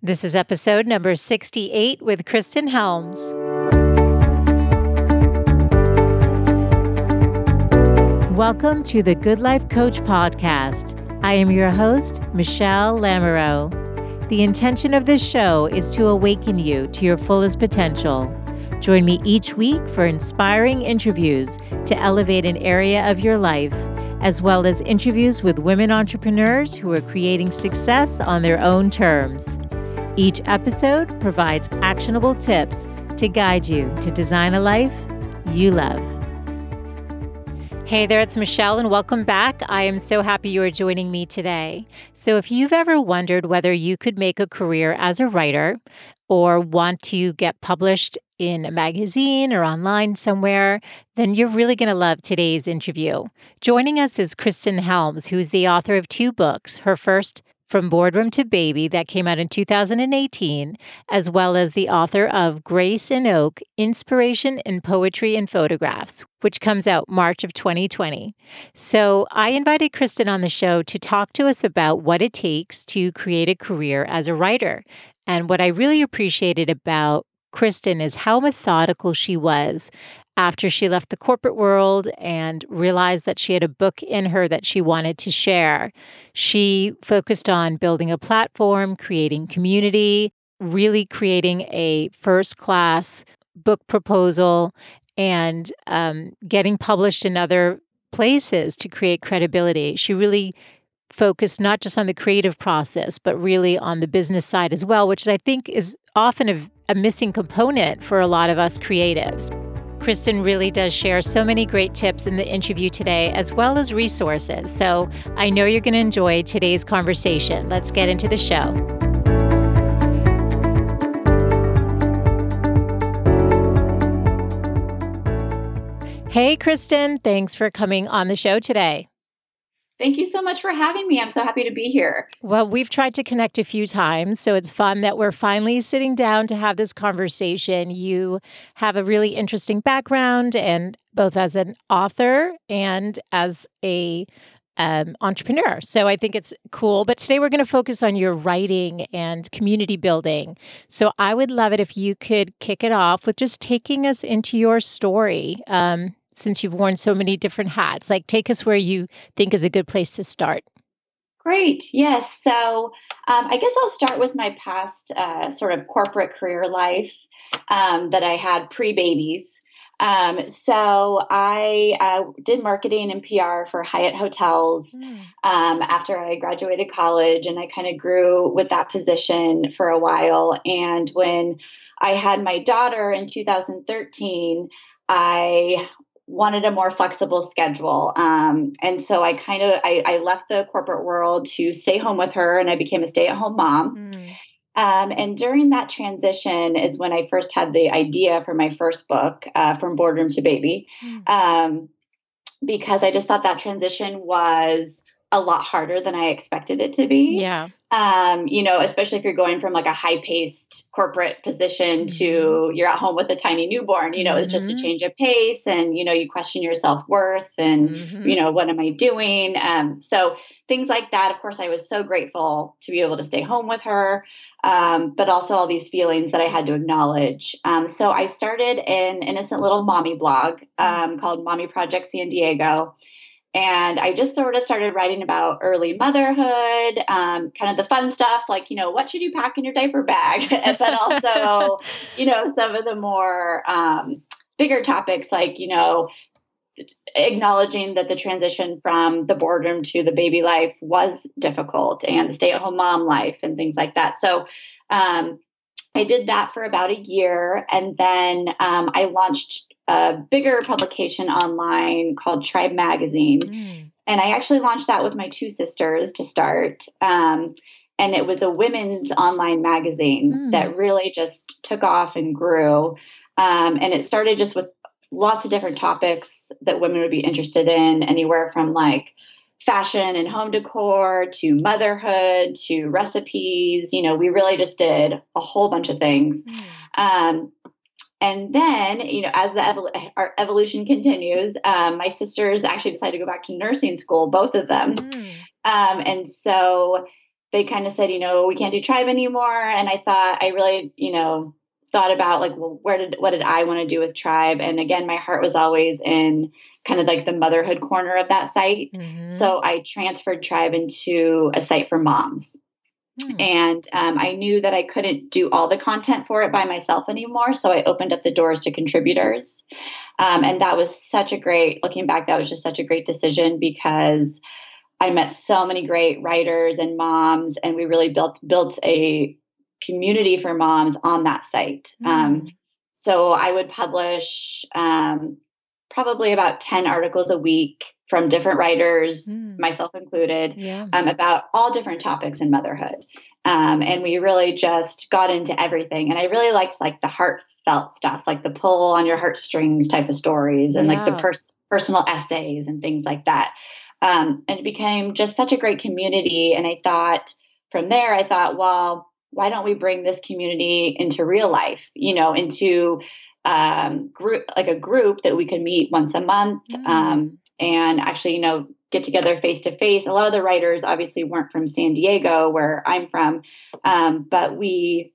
This is episode number 68 with Kristin Helms. Welcome to the Good Life Coach podcast. I am your host, Michelle Lamoureux. The intention of this show is to awaken you to your fullest potential. Join me each week for inspiring interviews to elevate an area of your life, as well as interviews with women entrepreneurs who are creating success on their own terms. Each episode provides actionable tips to guide you to design a life you love. Hey there, it's Michelle, and welcome back. I am so happy you are joining me today. So, if you've ever wondered whether you could make a career as a writer or want to get published in a magazine or online somewhere, then you're really going to love today's interview. Joining us is Kristin Helms, who's the author of two books. Her first, from Boardroom to Baby that came out in 2018, as well as the author of Grace and Oak Inspiration in Poetry and Photographs, which comes out March of 2020. So I invited Kristin on the show to talk to us about what it takes to create a career as a writer. And what I really appreciated about Kristin is how methodical she was after she left the corporate world and realized that she had a book in her that she wanted to share. She focused on building a platform, creating community, really creating a first class book proposal, and um, getting published in other places to create credibility. She really focused not just on the creative process, but really on the business side as well, which I think is often a, a missing component for a lot of us creatives. Kristin really does share so many great tips in the interview today, as well as resources. So I know you're going to enjoy today's conversation. Let's get into the show. Hey, Kristin, thanks for coming on the show today. Thank you so much for having me. I'm so happy to be here. Well, we've tried to connect a few times, so it's fun that we're finally sitting down to have this conversation. You have a really interesting background, and both as an author and as a um, entrepreneur. So I think it's cool. But today we're going to focus on your writing and community building. So I would love it if you could kick it off with just taking us into your story. Um, since you've worn so many different hats? Like, take us where you think is a good place to start. Great. Yes. So, um, I guess I'll start with my past uh, sort of corporate career life um, that I had pre babies. Um, so I uh, did marketing and PR for Hyatt Hotels mm. um, after I graduated college, and I kind of grew with that position for a while. And when I had my daughter in 2013, I wanted a more flexible schedule um, and so i kind of I, I, left the corporate world to stay home with her and i became a stay-at-home mom mm. um, and during that transition is when i first had the idea for my first book uh, from boardroom to baby mm. um, because i just thought that transition was a lot harder than I expected it to be. Yeah. Um, you know, especially if you're going from like a high paced corporate position mm-hmm. to you're at home with a tiny newborn, you know, mm-hmm. it's just a mm-hmm. change of pace and, you know, you question your self worth and, mm-hmm. you know, what am I doing? Um, so things like that. Of course, I was so grateful to be able to stay home with her, um, but also all these feelings that I had to acknowledge. Um, so I started an innocent little mommy blog mm-hmm. um, called Mommy Project San Diego and I just sort of started writing about early motherhood, um, kind of the fun stuff, like, you know, what should you pack in your diaper bag? but also, you know, some of the more um, bigger topics, like, you know, acknowledging that the transition from the boardroom to the baby life was difficult and the stay at home mom life and things like that. So, um, I did that for about a year. And then um, I launched a bigger publication online called Tribe Magazine. Mm. And I actually launched that with my two sisters to start. Um, and it was a women's online magazine mm. that really just took off and grew. Um, and it started just with lots of different topics that women would be interested in, anywhere from like fashion and home decor to motherhood to recipes. You know, we really just did a whole bunch of things. Mm. Um, and then, you know, as the evol- our evolution continues, um, my sisters actually decided to go back to nursing school, both of them. Mm. Um, and so they kind of said, you know, we can't do tribe anymore. And I thought, I really, you know, thought about like, well, where did, what did I want to do with tribe? And again, my heart was always in kind of like the motherhood corner of that site. Mm-hmm. So I transferred tribe into a site for moms. Hmm. And um, I knew that I couldn't do all the content for it by myself anymore. So I opened up the doors to contributors. Um, and that was such a great, looking back, that was just such a great decision because I met so many great writers and moms, and we really built built a community for moms on that site. Mm. Um, so I would publish um, probably about 10 articles a week from different writers, mm. myself included, yeah. um, about all different topics in motherhood. Um, and we really just got into everything. And I really liked like the heartfelt stuff, like the pull on your heartstrings type of stories and yeah. like the pers- personal essays and things like that. Um, and it became just such a great community. And I thought from there, I thought, well, why don't we bring this community into real life, you know, into um, group, like a group that we could meet once a month. Mm. Um, and actually, you know, get together face to face. A lot of the writers obviously weren't from San Diego, where I'm from, um, but we,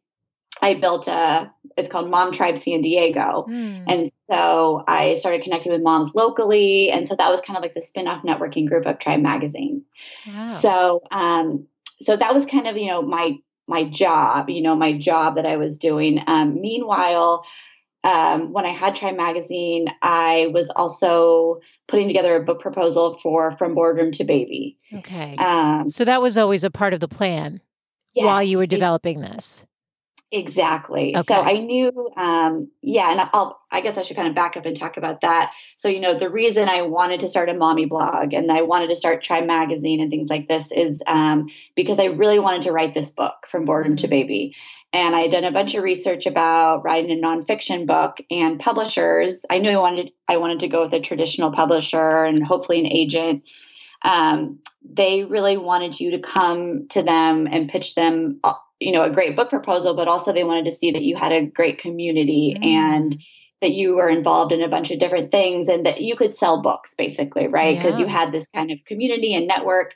I built a, it's called Mom Tribe San Diego. Mm. And so I started connecting with moms locally. And so that was kind of like the spin off networking group of Tribe Magazine. Wow. So, um, so that was kind of, you know, my, my job, you know, my job that I was doing. Um, meanwhile, um, when I had Tribe Magazine, I was also putting together a book proposal for From Boardroom to Baby. Okay. Um, so that was always a part of the plan yes, while you were developing it, this. Exactly. Okay. So I knew, um, yeah, and I'll, I guess I should kind of back up and talk about that. So, you know, the reason I wanted to start a mommy blog and I wanted to start Tribe Magazine and things like this is um, because I really wanted to write this book from boardroom mm-hmm. to baby. And I had done a bunch of research about writing a nonfiction book and publishers. I knew I wanted I wanted to go with a traditional publisher and hopefully an agent. Um, they really wanted you to come to them and pitch them, you know, a great book proposal, but also they wanted to see that you had a great community mm. and that you were involved in a bunch of different things and that you could sell books basically, right? Because yeah. you had this kind of community and network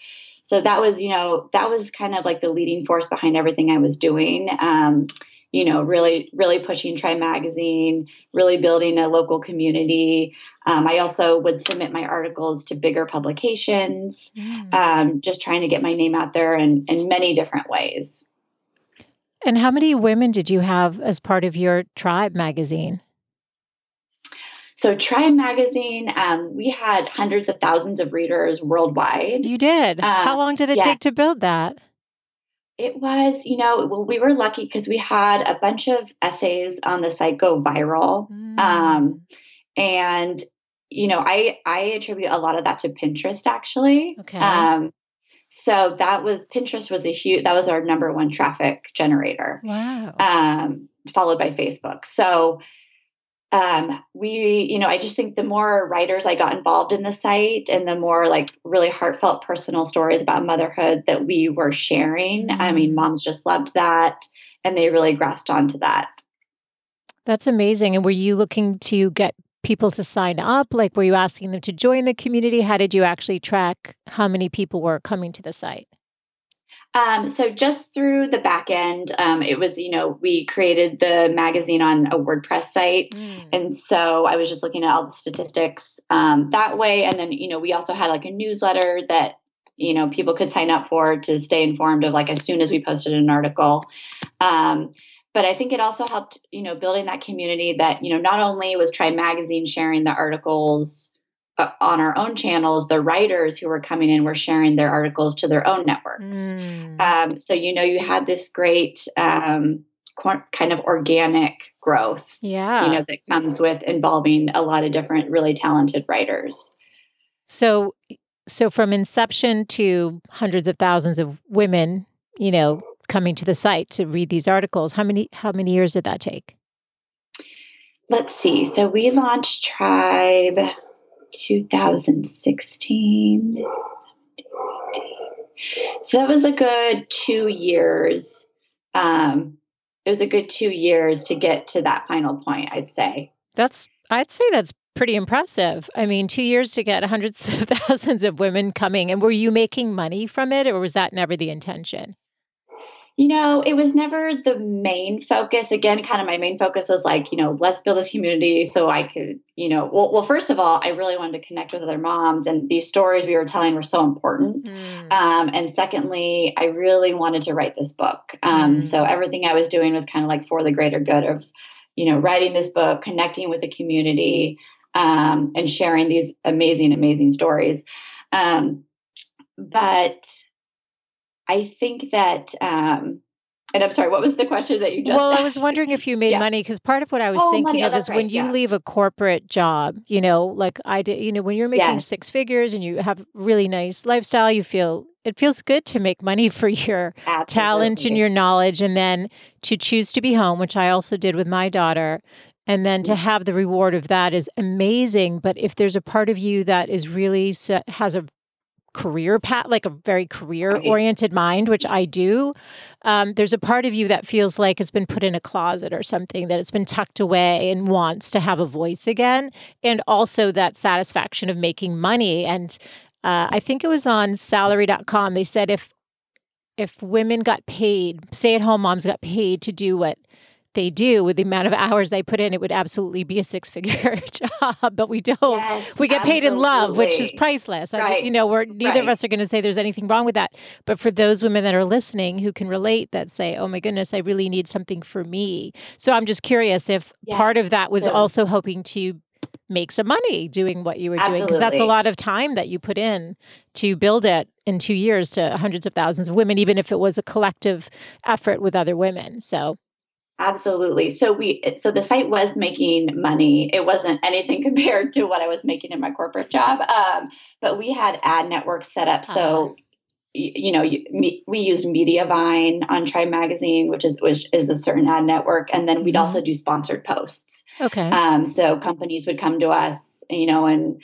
so that was you know that was kind of like the leading force behind everything i was doing um, you know really really pushing tribe magazine really building a local community um, i also would submit my articles to bigger publications mm. um, just trying to get my name out there in, in many different ways and how many women did you have as part of your tribe magazine so, Tribe Magazine, um, we had hundreds of thousands of readers worldwide. You did. Uh, How long did it yeah. take to build that? It was, you know, well, we were lucky because we had a bunch of essays on the site go viral. Mm. Um, and, you know, I I attribute a lot of that to Pinterest actually. Okay. Um, so that was Pinterest was a huge that was our number one traffic generator. Wow. Um, followed by Facebook. So um, we, you know, I just think the more writers I got involved in the site and the more like really heartfelt personal stories about motherhood that we were sharing, mm-hmm. I mean, mm. moms just loved that and they really grasped onto that. That's amazing. And were you looking to get people to sign up? Like, were you asking them to join the community? How did you actually track how many people were coming to the site? Um, so just through the back end, um, it was, you know, we created the magazine on a WordPress site. Mm. And so I was just looking at all the statistics um, that way. And then, you know, we also had like a newsletter that, you know, people could sign up for to stay informed of like as soon as we posted an article. But I think it also helped, you know, building that community that, you know, not only was Tribe Magazine sharing the articles uh, on our own channels, the writers who were coming in were sharing their articles to their own networks. Mm. Um, so, you know, you had this great um, kind of organic growth. Yeah. You know, that comes with involving a lot of different really talented writers. So, so from inception to hundreds of thousands of women, you know, coming to the site to read these articles, how many how many years did that take? Let's see. So we launched Tribe 2016. So that was a good two years. Um, it was a good two years to get to that final point, I'd say. That's, I'd say that's pretty impressive. I mean, two years to get hundreds of thousands of women coming. And were you making money from it, or was that never the intention? You know, it was never the main focus. Again, kind of my main focus was like, you know, let's build this community so I could, you know, well, well first of all, I really wanted to connect with other moms, and these stories we were telling were so important. Mm. Um, and secondly, I really wanted to write this book. Um, mm. So everything I was doing was kind of like for the greater good of, you know, writing this book, connecting with the community, um, and sharing these amazing, amazing stories. Um, but I think that, um, and I'm sorry, what was the question that you just Well, asked? I was wondering if you made yeah. money because part of what I was oh, thinking money. of oh, is right. when you yeah. leave a corporate job, you know, like I did, you know, when you're making yes. six figures and you have really nice lifestyle, you feel it feels good to make money for your Absolutely. talent and your knowledge and then to choose to be home, which I also did with my daughter. And then to mm. have the reward of that is amazing. But if there's a part of you that is really has a career path, like a very career oriented mind, which I do, um, there's a part of you that feels like it's been put in a closet or something, that it's been tucked away and wants to have a voice again. And also that satisfaction of making money. And uh, I think it was on salary.com. They said if if women got paid, stay at home moms got paid to do what they do with the amount of hours they put in, it would absolutely be a six figure job. But we don't. Yes, we get absolutely. paid in love, which is priceless. Right. I you know, we're neither right. of us are going to say there's anything wrong with that. But for those women that are listening who can relate, that say, "Oh my goodness, I really need something for me." So I'm just curious if yes. part of that was so, also hoping to make some money doing what you were Absolutely. doing because that's a lot of time that you put in to build it in two years to hundreds of thousands of women even if it was a collective effort with other women so Absolutely. So we so the site was making money. It wasn't anything compared to what I was making in my corporate job. Um, but we had ad networks set up. So uh-huh. you, you, know, you, me, we used Mediavine on Tribe Magazine, which is which is a certain ad network, and then we'd mm-hmm. also do sponsored posts. Okay. Um, so companies would come to us, you know, and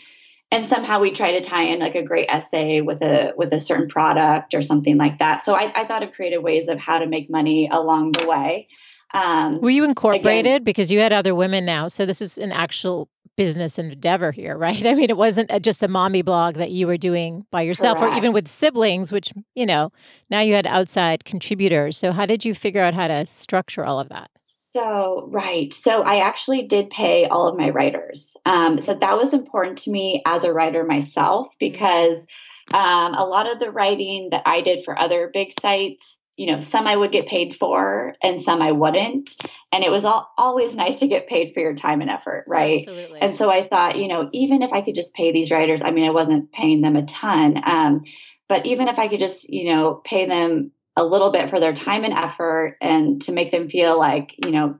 and somehow we try to tie in like a great essay with a with a certain product or something like that. So I, I thought of creative ways of how to make money along the way. Um, Were you incorporated again, because you had other women now? So this is an actual business endeavor here, right? I mean, it wasn't a, just a mommy blog that you were doing by yourself correct. or even with siblings, which, you know, now you had outside contributors. So how did you figure out how to structure all of that? So, right. So, I actually did pay all of my writers. Um, so, that was important to me as a writer myself mm-hmm. because um, a lot of the writing that I did for other big sites, you know, some I would get paid for and some I wouldn't. And it was all, always nice to get paid for your time and effort, right? Absolutely. And so I thought, you know, even if I could just pay these writers, I mean, I wasn't paying them a ton, um, but even if I could just, you know, pay them a little bit for their time and effort and to make them feel like, you know,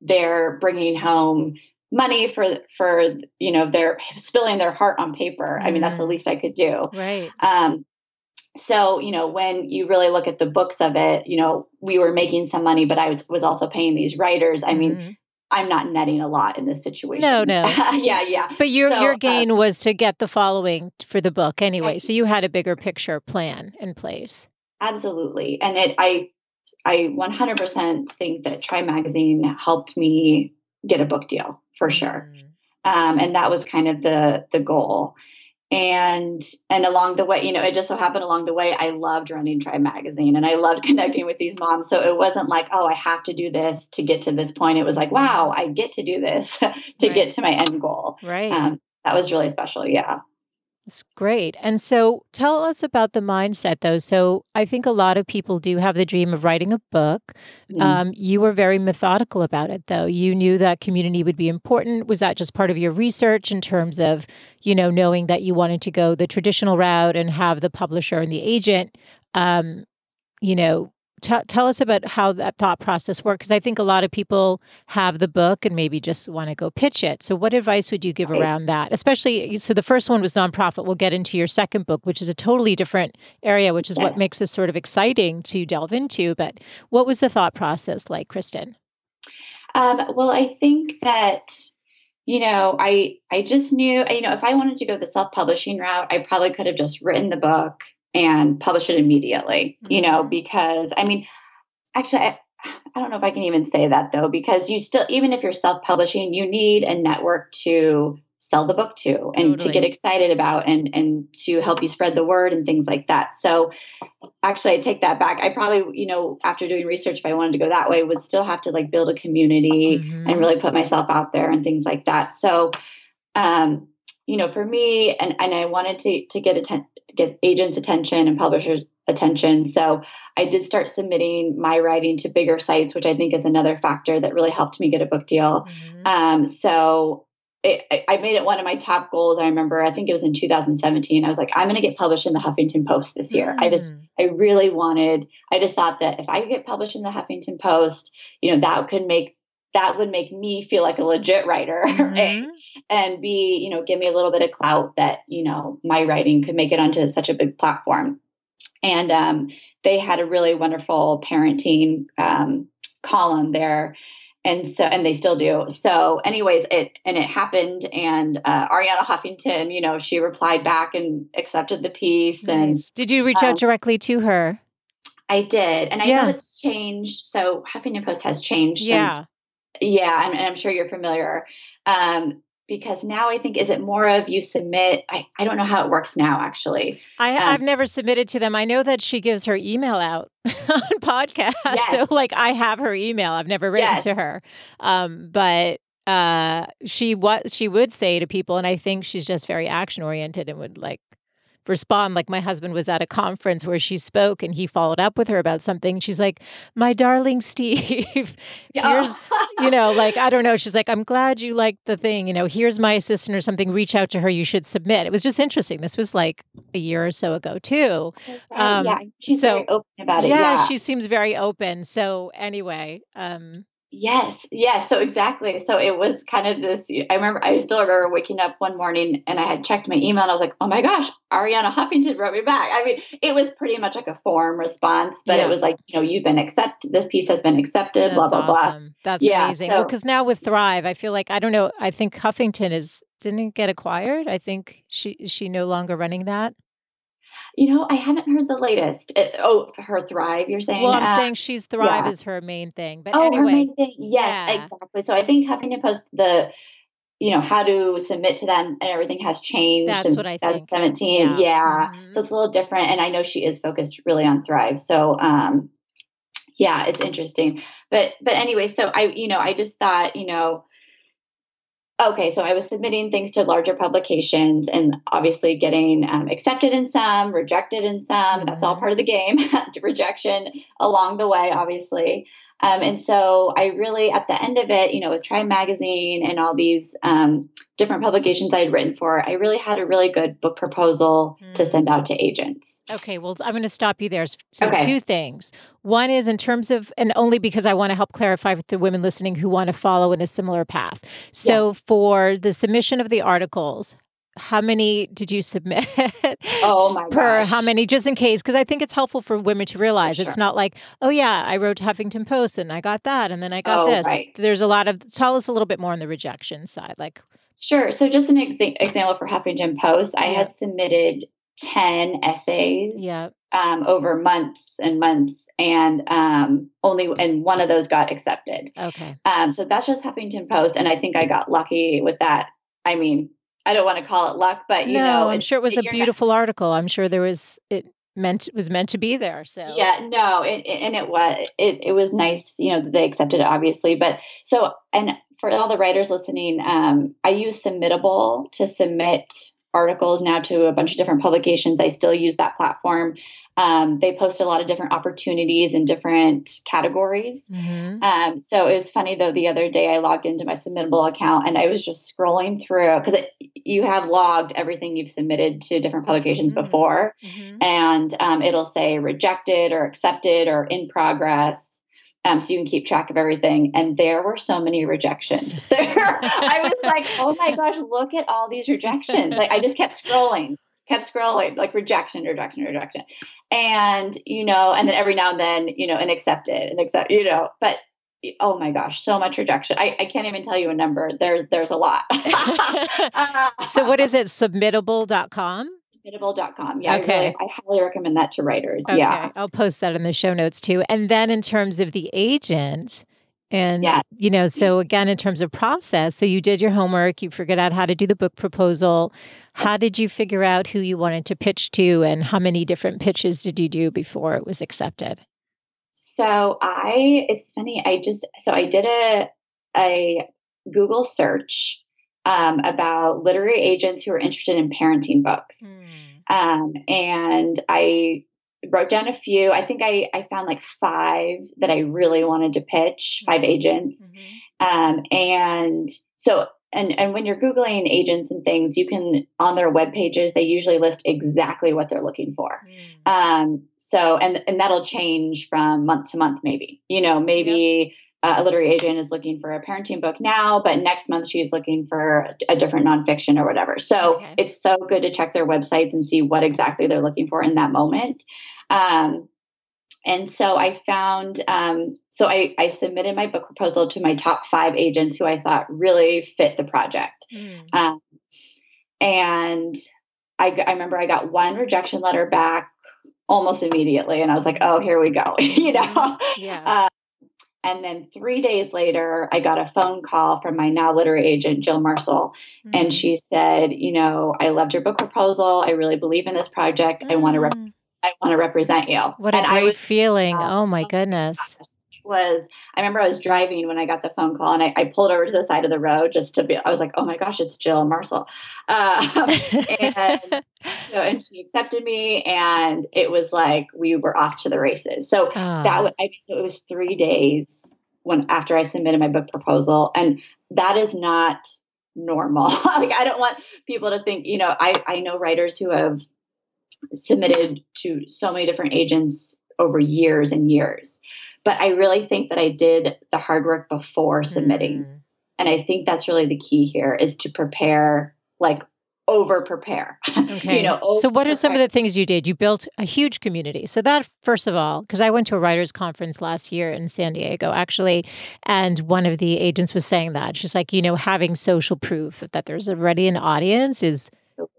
they're bringing home money for for you know they're spilling their heart on paper mm. i mean that's the mm-hmm. least i could do right um so you know when you really look at the books of it you know we were making some money but i was, was also paying these writers. I mean mm-hmm. i'm not netting a lot in this situation. no. No yeah yeah. But your so, your uh, gain uh, was to get the following for the book anyway I, so you had a bigger picture plan in place. Absolutely. And it i i 100% think that tribe magazine helped me get a book deal for sure. Mm-hmm. um, and that was kind of the the goal and and along the way you know it just so happened along the way i loved running tribe magazine and i loved connecting with these moms. So it wasn't like oh i have to do this to get to this point. It was like wow i get to do this to right. get to my end goal. Right. Um, that was really special. Yeah it's great. And so tell us about the mindset, though. So I think a lot of people do have the dream of writing a book. Mm-hmm. Um, you were very methodical about it, though. You knew that community would be important. Was that just part of your research in terms of, you know, knowing that you wanted to go the traditional route and have the publisher and the agent, um, you know, T- tell us about how that thought process worked because I think a lot of people have the book and maybe just want to go pitch it. So, what advice would you give right. around that? Especially, so the first one was nonprofit. We'll get into your second book, which is a totally different area, which is yes. what makes this sort of exciting to delve into. But what was the thought process like, Kristin? Um, well, I think that you know, I I just knew, you know, if I wanted to go the self-publishing route, I probably could have just written the book and publish it immediately, mm-hmm. you know, mm-hmm. because I mean, actually, I, I don't know if I can even say that though, because you still, even if you're self publishing, you need a network to sell the book to and totally. to get excited about and and to help you spread the word and things like that. So actually I take that back. I probably, you know, after doing research if I wanted to go that way would still have to like build a community mm-hmm. and really put myself out there and things like that. So um you know, for me and and I wanted to to get atten- get agents attention and publishers attention. So I did start submitting my writing to bigger sites, which I think is another factor that really helped me get a book deal. Mm-hmm. Um, so it, I made it one of my top goals. I remember, I think it was in 2017. I was like, I'm going to get published in the Huffington Post this year. Mm. I just, mm. I really wanted, I just thought that if I could get published in the Huffington Post, you know, that could make, that would make me feel like a legit writer mm-hmm. and be, you know, give me a little bit of clout that, you know, my writing could make it onto such a big platform. And um, they had a really wonderful parenting um, column there. And so and they still do. So anyways it and it happened. And uh, arianna huffington you know she replied back and accepted the piece. Nice. and did you reach um, out directly to her? I did. And i yeah. know it's changed. So huffington post has changed yeah. since, yeah and, and, i'm sure you're familiar um, because now I think is it more of you submit I, I don't know how it works now actually. I, um, I've never submitted to them. I know that she gives her email out on podcasts. Yes. So like I have her email. I've never written yes. to her. Um, but uh she what she would say to people and I think she's just very action oriented and would like respond. Like my husband was at a conference where she spoke and he followed up with her about something. She's like, My darling Steve, here's, you know, like, I don't know. She's like, I'm glad you liked the thing. You know, here's my assistant or something. Reach out to her. You should submit. It was just interesting. This was like a year or so ago, too. Okay. Um, yeah. She's so, very open about it. Yeah, yeah, she seems very open. So, anyway, um, Yes, yes. So exactly. So it was kind of this. I remember. I still remember waking up one morning and I had checked my email and I was like, "Oh my gosh, Arianna Huffington wrote me back." I mean, it was pretty much like a form response, but yeah. it was like, you know, you've been accepted. This piece has been accepted. That's blah blah awesome. blah. That's yeah, amazing. So, well, because now with Thrive, I feel like I don't know. I think Huffington is didn't get acquired. I think she is she no longer running that. You know, I haven't heard the latest. Uh, oh, her Thrive, you're saying? Well, I'm uh, saying she's Thrive yeah. is her main thing. But oh, anyway. Her main thing. Yes, yeah. exactly. So I think Huffington Post, the, you know, how to submit to them and everything has changed That's since what I 2017. Think. Yeah. yeah. Mm-hmm. So it's a little different. And I know she is focused really on Thrive. So, um, yeah, it's interesting. But, but anyway, so I, you know, I just thought, you know, Okay, so I was submitting things to larger publications and obviously getting um, accepted in some, rejected in some. Mm-hmm. That's all mm-hmm. part of the game, rejection along the way, obviously. Um, and so I really, at the end of it, you know, with Tribe Magazine and all these um, different publications I had written for, I really had a really good book proposal mm. to send out to agents. Okay, well, I'm going to stop you there. So, okay. two things. One is in terms of, and only because I want to help clarify with the women listening who want to follow in a similar path. So, yeah. for the submission of the articles, how many did you submit? Oh my per gosh. how many, just in case, because I think it's helpful for women to realize sure. it's not like, oh yeah, I wrote Huffington Post and I got that, and then I got oh, this. Right. There's a lot of. Tell us a little bit more on the rejection side, like. Sure. So, just an exa- example for Huffington Post, I had submitted ten essays. Yeah. Um, over months and months, and um, only and one of those got accepted. Okay. Um, so that's just Huffington Post, and I think I got lucky with that. I mean, I don't want to call it luck, but you no, know, I'm sure it was a beautiful not, article. I'm sure there was it meant was meant to be there. So yeah, no, it, it, and it was it it was nice, you know, that they accepted it, obviously. But so and for all the writers listening, um, I use Submittable to submit articles now to a bunch of different publications. I still use that platform. Um, they post a lot of different opportunities in different categories. Mm-hmm. Um, so it was funny though. The other day, I logged into my Submittable account and I was just scrolling through because you have logged everything you've submitted to different publications mm-hmm. before, mm-hmm. and um, it'll say rejected or accepted or in progress. Um, so you can keep track of everything. And there were so many rejections. There, I was like, oh my gosh, look at all these rejections. Like I just kept scrolling, kept scrolling, like rejection, rejection, rejection, and you know, and then every now and then, you know, and accepted and accept, you know, but. Oh my gosh, so much rejection. I, I can't even tell you a number. There's there's a lot. so what is it? Submittable.com? Submittable.com. Yeah, okay. I, really, I highly recommend that to writers. Okay. Yeah. I'll post that in the show notes too. And then in terms of the agent, And, yeah. you know, so again, in terms of process, so you did your homework, you figured out how to do the book proposal. How did you figure out who you wanted to pitch to and how many different pitches did you do before it was accepted? So I, it's funny, I just, so I did a, a Google search um, about literary agents who are interested in parenting books. Mm. Um, and I wrote down a few. I think I, I found like five that I really wanted to pitch, five mm-hmm. agents. Mm-hmm. Um, and so, and, and when you're Googling agents and things, you can, on their web pages, they usually list exactly what they're looking for. Mm. Um, so, and, and that'll change from month to month, maybe, you know, maybe yep uh, a literary agent is looking for a parenting book now, but next month she's looking for a different nonfiction or whatever. So okay. it's so good to check their websites and see what exactly they're looking for in that moment. Um, and so I found, um, so I, I, submitted my book proposal to my top five agents who I thought really fit the project. Mm. Um, and I, I remember I got one rejection letter back almost immediately and i was like oh here we go you know yeah. Uh, and then three days later, I got a phone call from my now literary agent, Jill Marsal. Mm-hmm. And she said, You know, I loved your book proposal. I really believe in this project. Mm. I want to rep- I want to represent you. What and a great was, feeling. Uh, oh my goodness. Was I remember I was driving when I got the phone call and I, I, pulled over to the side of the road just to be I was like, oh my gosh, it's Jill Marsal. Uh, and so and she accepted me and it was like we were off to the races. So oh. that was I mean, so it was three days when after I submitted my book proposal. And that is not normal. like I don't want people to think, you know, I, I know writers who have submitted to so many different agents over years and years. But I really think that I did the hard work before submitting. Mm. And I think that's really the key here is to prepare like over prepare. Okay. you know, so what are some of the things you did? You built a huge community. So that first of all, because I went to a writers conference last year in San Diego actually, and one of the agents was saying that. She's like, you know, having social proof that there's already an audience is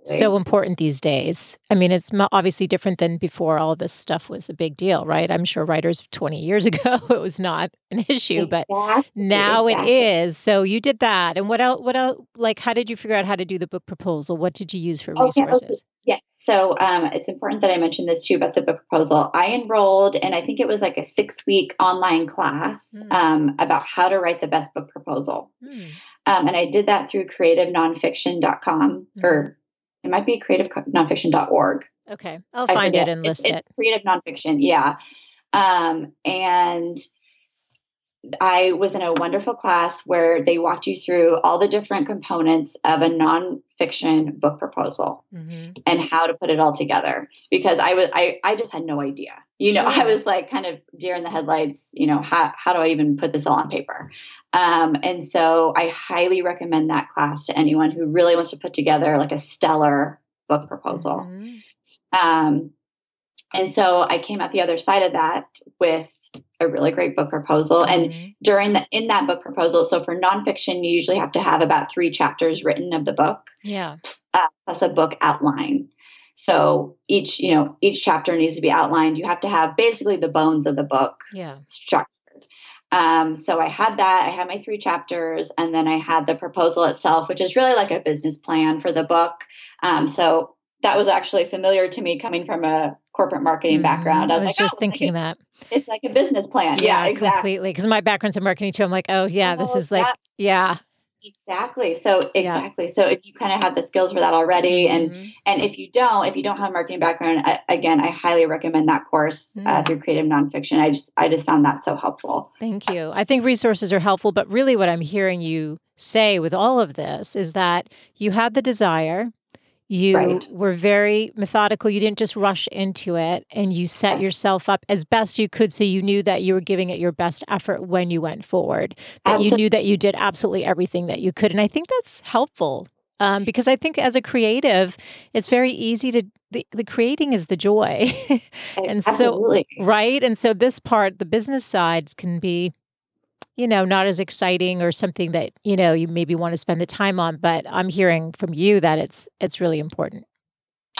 so important these days. I mean, it's obviously different than before all this stuff was a big deal, right? I'm sure writers 20 years ago it was not an issue, exactly. but now exactly. it is. So you did that. And what else what else like how did you figure out how to do the book proposal? What did you use for resources? Okay, okay. Yeah. So um, it's important that I mention this too about the book proposal. I enrolled and I think it was like a six week online class mm. um, about how to write the best book proposal. Mm. Um, and I did that through creativenonfiction.com mm. or it might be creativenonfiction.org. Okay. I'll find it and list it's, it. It's creative nonfiction. Yeah. Um, and I was in a wonderful class where they walked you through all the different components of a nonfiction book proposal mm-hmm. and how to put it all together. Because I was, I, I just had no idea. You know, sure. I was like kind of deer in the headlights. You know, how how do I even put this all on paper? Um, and so I highly recommend that class to anyone who really wants to put together like a stellar book proposal. Mm-hmm. Um, and so I came out the other side of that with a really great book proposal. And mm-hmm. during the in that book proposal, so for nonfiction, you usually have to have about three chapters written of the book. Yeah. Uh, plus a book outline. So each, you know, each chapter needs to be outlined. You have to have basically the bones of the book yeah. structured. Um, so I had that. I had my three chapters, and then I had the proposal itself, which is really like a business plan for the book. Um, so that was actually familiar to me coming from a corporate marketing mm-hmm. background. I was, I was like, just oh, thinking that it's like a business plan. Yeah, yeah exactly. completely. Because my background's in marketing too. I'm like, oh yeah, oh, this is like, yeah, Exactly. So exactly. Yeah. So if you kind of have the skills for that already, and mm-hmm. and if you don't, if you don't have a marketing background, I, again, I highly recommend that course mm-hmm. uh, through Creative Nonfiction. I just I just found that so helpful. Thank you. I think resources are helpful, but really, what I'm hearing you say with all of this is that you had the desire, you right. were very methodical. You didn't just rush into it and you set yes. yourself up as best you could so you knew that you were giving it your best effort when you went forward, that absolutely. you knew that you did absolutely everything that you could. And I think that's helpful um, because I think as a creative, it's very easy to the, the creating is the joy, and Absolutely. so right, and so this part, the business sides, can be you know, not as exciting or something that, you know, you maybe want to spend the time on, but I'm hearing from you that it's it's really important.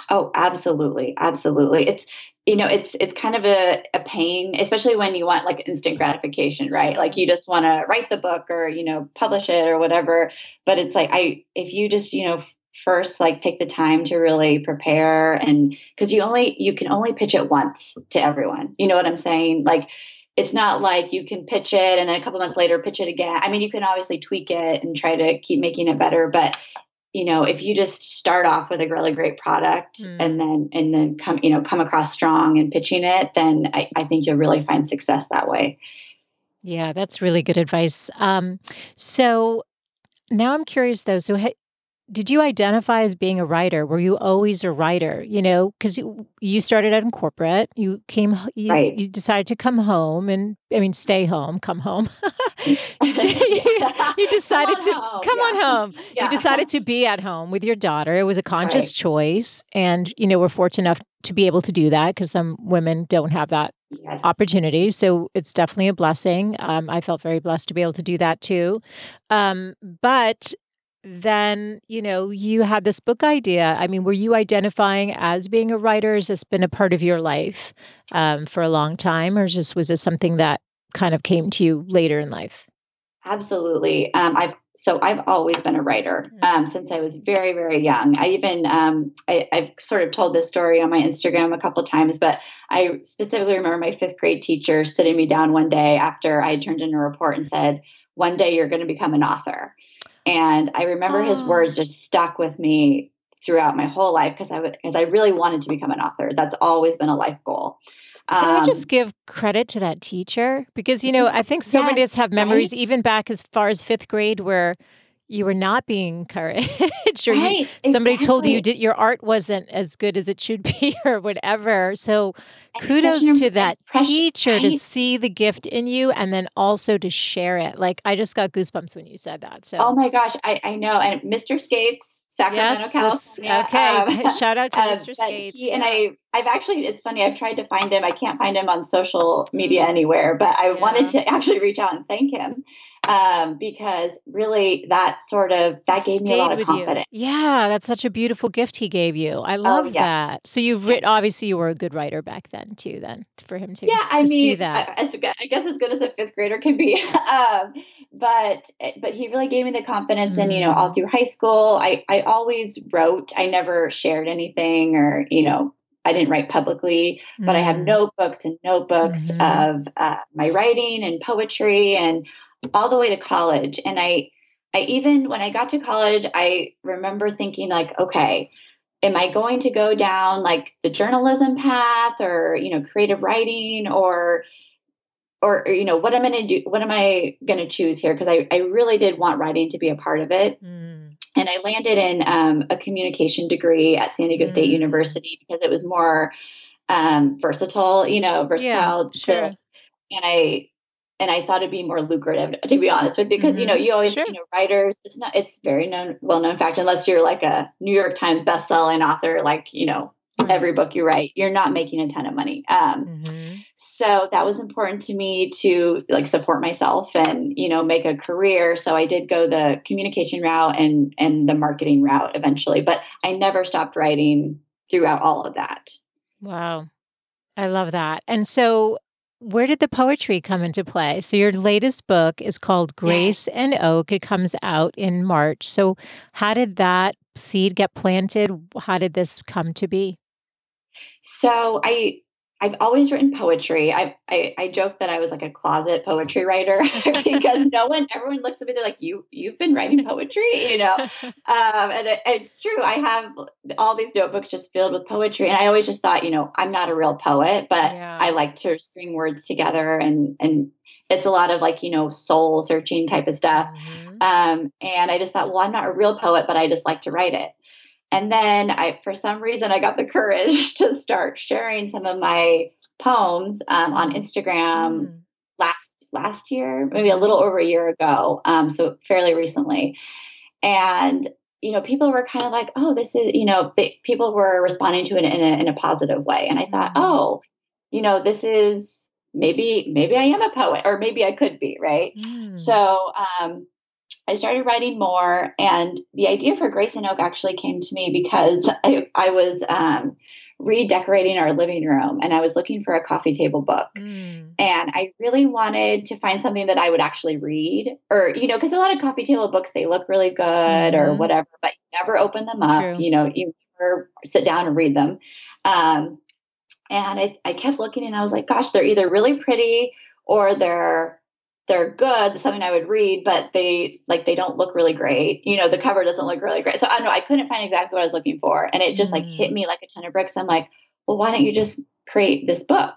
Oh, absolutely. Absolutely. It's you know it's it's kind of a, a pain especially when you want like instant gratification right like you just want to write the book or you know publish it or whatever but it's like i if you just you know first like take the time to really prepare and because you only you can only pitch it once to everyone you know what i'm saying like it's not like you can pitch it and then a couple months later pitch it again. I mean you can obviously tweak it and try to keep making it better but you know if you just start off with a really great product mm. and then and then come you know come across strong and pitching it then I, I think you'll really find success that way. Yeah that's really good advice. Um, so now i'm curious though so did you identify as being a writer? Were you always a writer? You know, because you, you started out in corporate, you came, you, right. you decided to come home and, I mean, stay home, come home. you, you, decided come to home. come yeah. on home. Yeah. You decided to be at home with your daughter. It was a conscious right. choice. And, you know, we're fortunate enough to be able to do that because some women don't have that yes. opportunity. So it's definitely a blessing. Um, I felt very blessed to be able to do that too. Um, but then you know you had this book idea. I mean were you identifying as being a writer? Has this been a part of your life um, for a long time or just was this something that kind of came to you later in life? Absolutely. Um, i've so i've always been a writer mm. um, since i was very very young. I even um, I, have sort of told this story on my instagram a couple times but i specifically remember my fifth grade teacher sitting me down one day after i turned in a report and said one day you're going to become an author and I remember oh. his words just stuck with me throughout my whole life because I because I really wanted to become an author. That's always been a life goal. Can um, I just give credit to that teacher? Because, you know, I think so yes, many of us have memories, right? even back as far as fifth grade, where you were not being encouraged or right, you, somebody exactly. told you that your art wasn't as good as it should be or whatever. So kudos to that teacher right? to see the gift in you and then also to share it. Like I just got goosebumps when you said that. So Oh my gosh, I, I know. And Mr. Skates, Sacramento, yes, California. Okay. Um, Shout out to um, Mr. Skates. He, yeah. And I I've actually it's funny, I've tried to find him. I can't find him on social media mm. anywhere, but I yeah. wanted to actually reach out and thank him um, because really that sort of that gave me a lot of confidence. You. Yeah, that's such a beautiful gift he gave you. I oh, love oh, yeah. that. So you've written obviously you were a good writer back then too. Then for him to yeah, to I mean, see that. I, I, guess as good as a fifth grader can be. um, but but he really gave me the confidence, mm. and you know, all mm. through high school, I I always wrote. I never shared anything, or you know, I didn't write publicly, but I have mm. notebooks and notebooks mm-hmm. of uh, my writing and poetry and all the way to college. And I, I even when I got to college, I remember thinking like, okay, am I going to go down like the journalism path or you know creative writing or or, you know what am I going to do? What am I going to choose here? Because I I really did want writing to be a part of it. Mm. And I landed in um, a communication degree at San Diego mm. State University because it was more um, versatile, you know, versatile. Yeah, sure. to, and I and I thought it'd be more lucrative to be honest with you because mm-hmm. you know you always sure. you know writers it's not it's very known well known fact unless you're like a New York Times best-selling author like you know mm-hmm. every book you write you're not making a ton of money um, mm-hmm. So that was important to me to like support myself and you know make a career so I did go the communication route and and the marketing route eventually but I never stopped writing throughout all of that wow I love that and so where did the poetry come into play? So, your latest book is called Grace and Oak. It comes out in March. So, how did that seed get planted? How did this come to be? So, I I've always written poetry. I, I, I joke that I was like a closet poetry writer because no one, everyone looks at me. They're like, "You, you've been writing poetry," you know. Um, and it, it's true. I have all these notebooks just filled with poetry, and I always just thought, you know, I'm not a real poet, but yeah. I like to string words together, and and it's a lot of like you know soul searching type of stuff. Mm-hmm. Um, and I just thought, well, I'm not a real poet, but I just like to write it. And then I, for some reason, I got the courage to start sharing some of my poems um, on Instagram mm. last last year, maybe a little over a year ago. Um, so fairly recently, and you know, people were kind of like, "Oh, this is," you know, they, people were responding to it in a, in a positive way, and I thought, mm. "Oh, you know, this is maybe maybe I am a poet, or maybe I could be, right?" Mm. So. Um, I started writing more, and the idea for Grace and Oak actually came to me because I, I was um, redecorating our living room and I was looking for a coffee table book. Mm. And I really wanted to find something that I would actually read or, you know, because a lot of coffee table books, they look really good mm-hmm. or whatever, but you never open them up. True. You know, you never sit down and read them. Um, and I, I kept looking and I was like, gosh, they're either really pretty or they're they're good, something I would read, but they like they don't look really great. You know, the cover doesn't look really great. So I don't know, I couldn't find exactly what I was looking for. And it just like hit mm. me like a ton of bricks. I'm like, well, why don't you just create this book?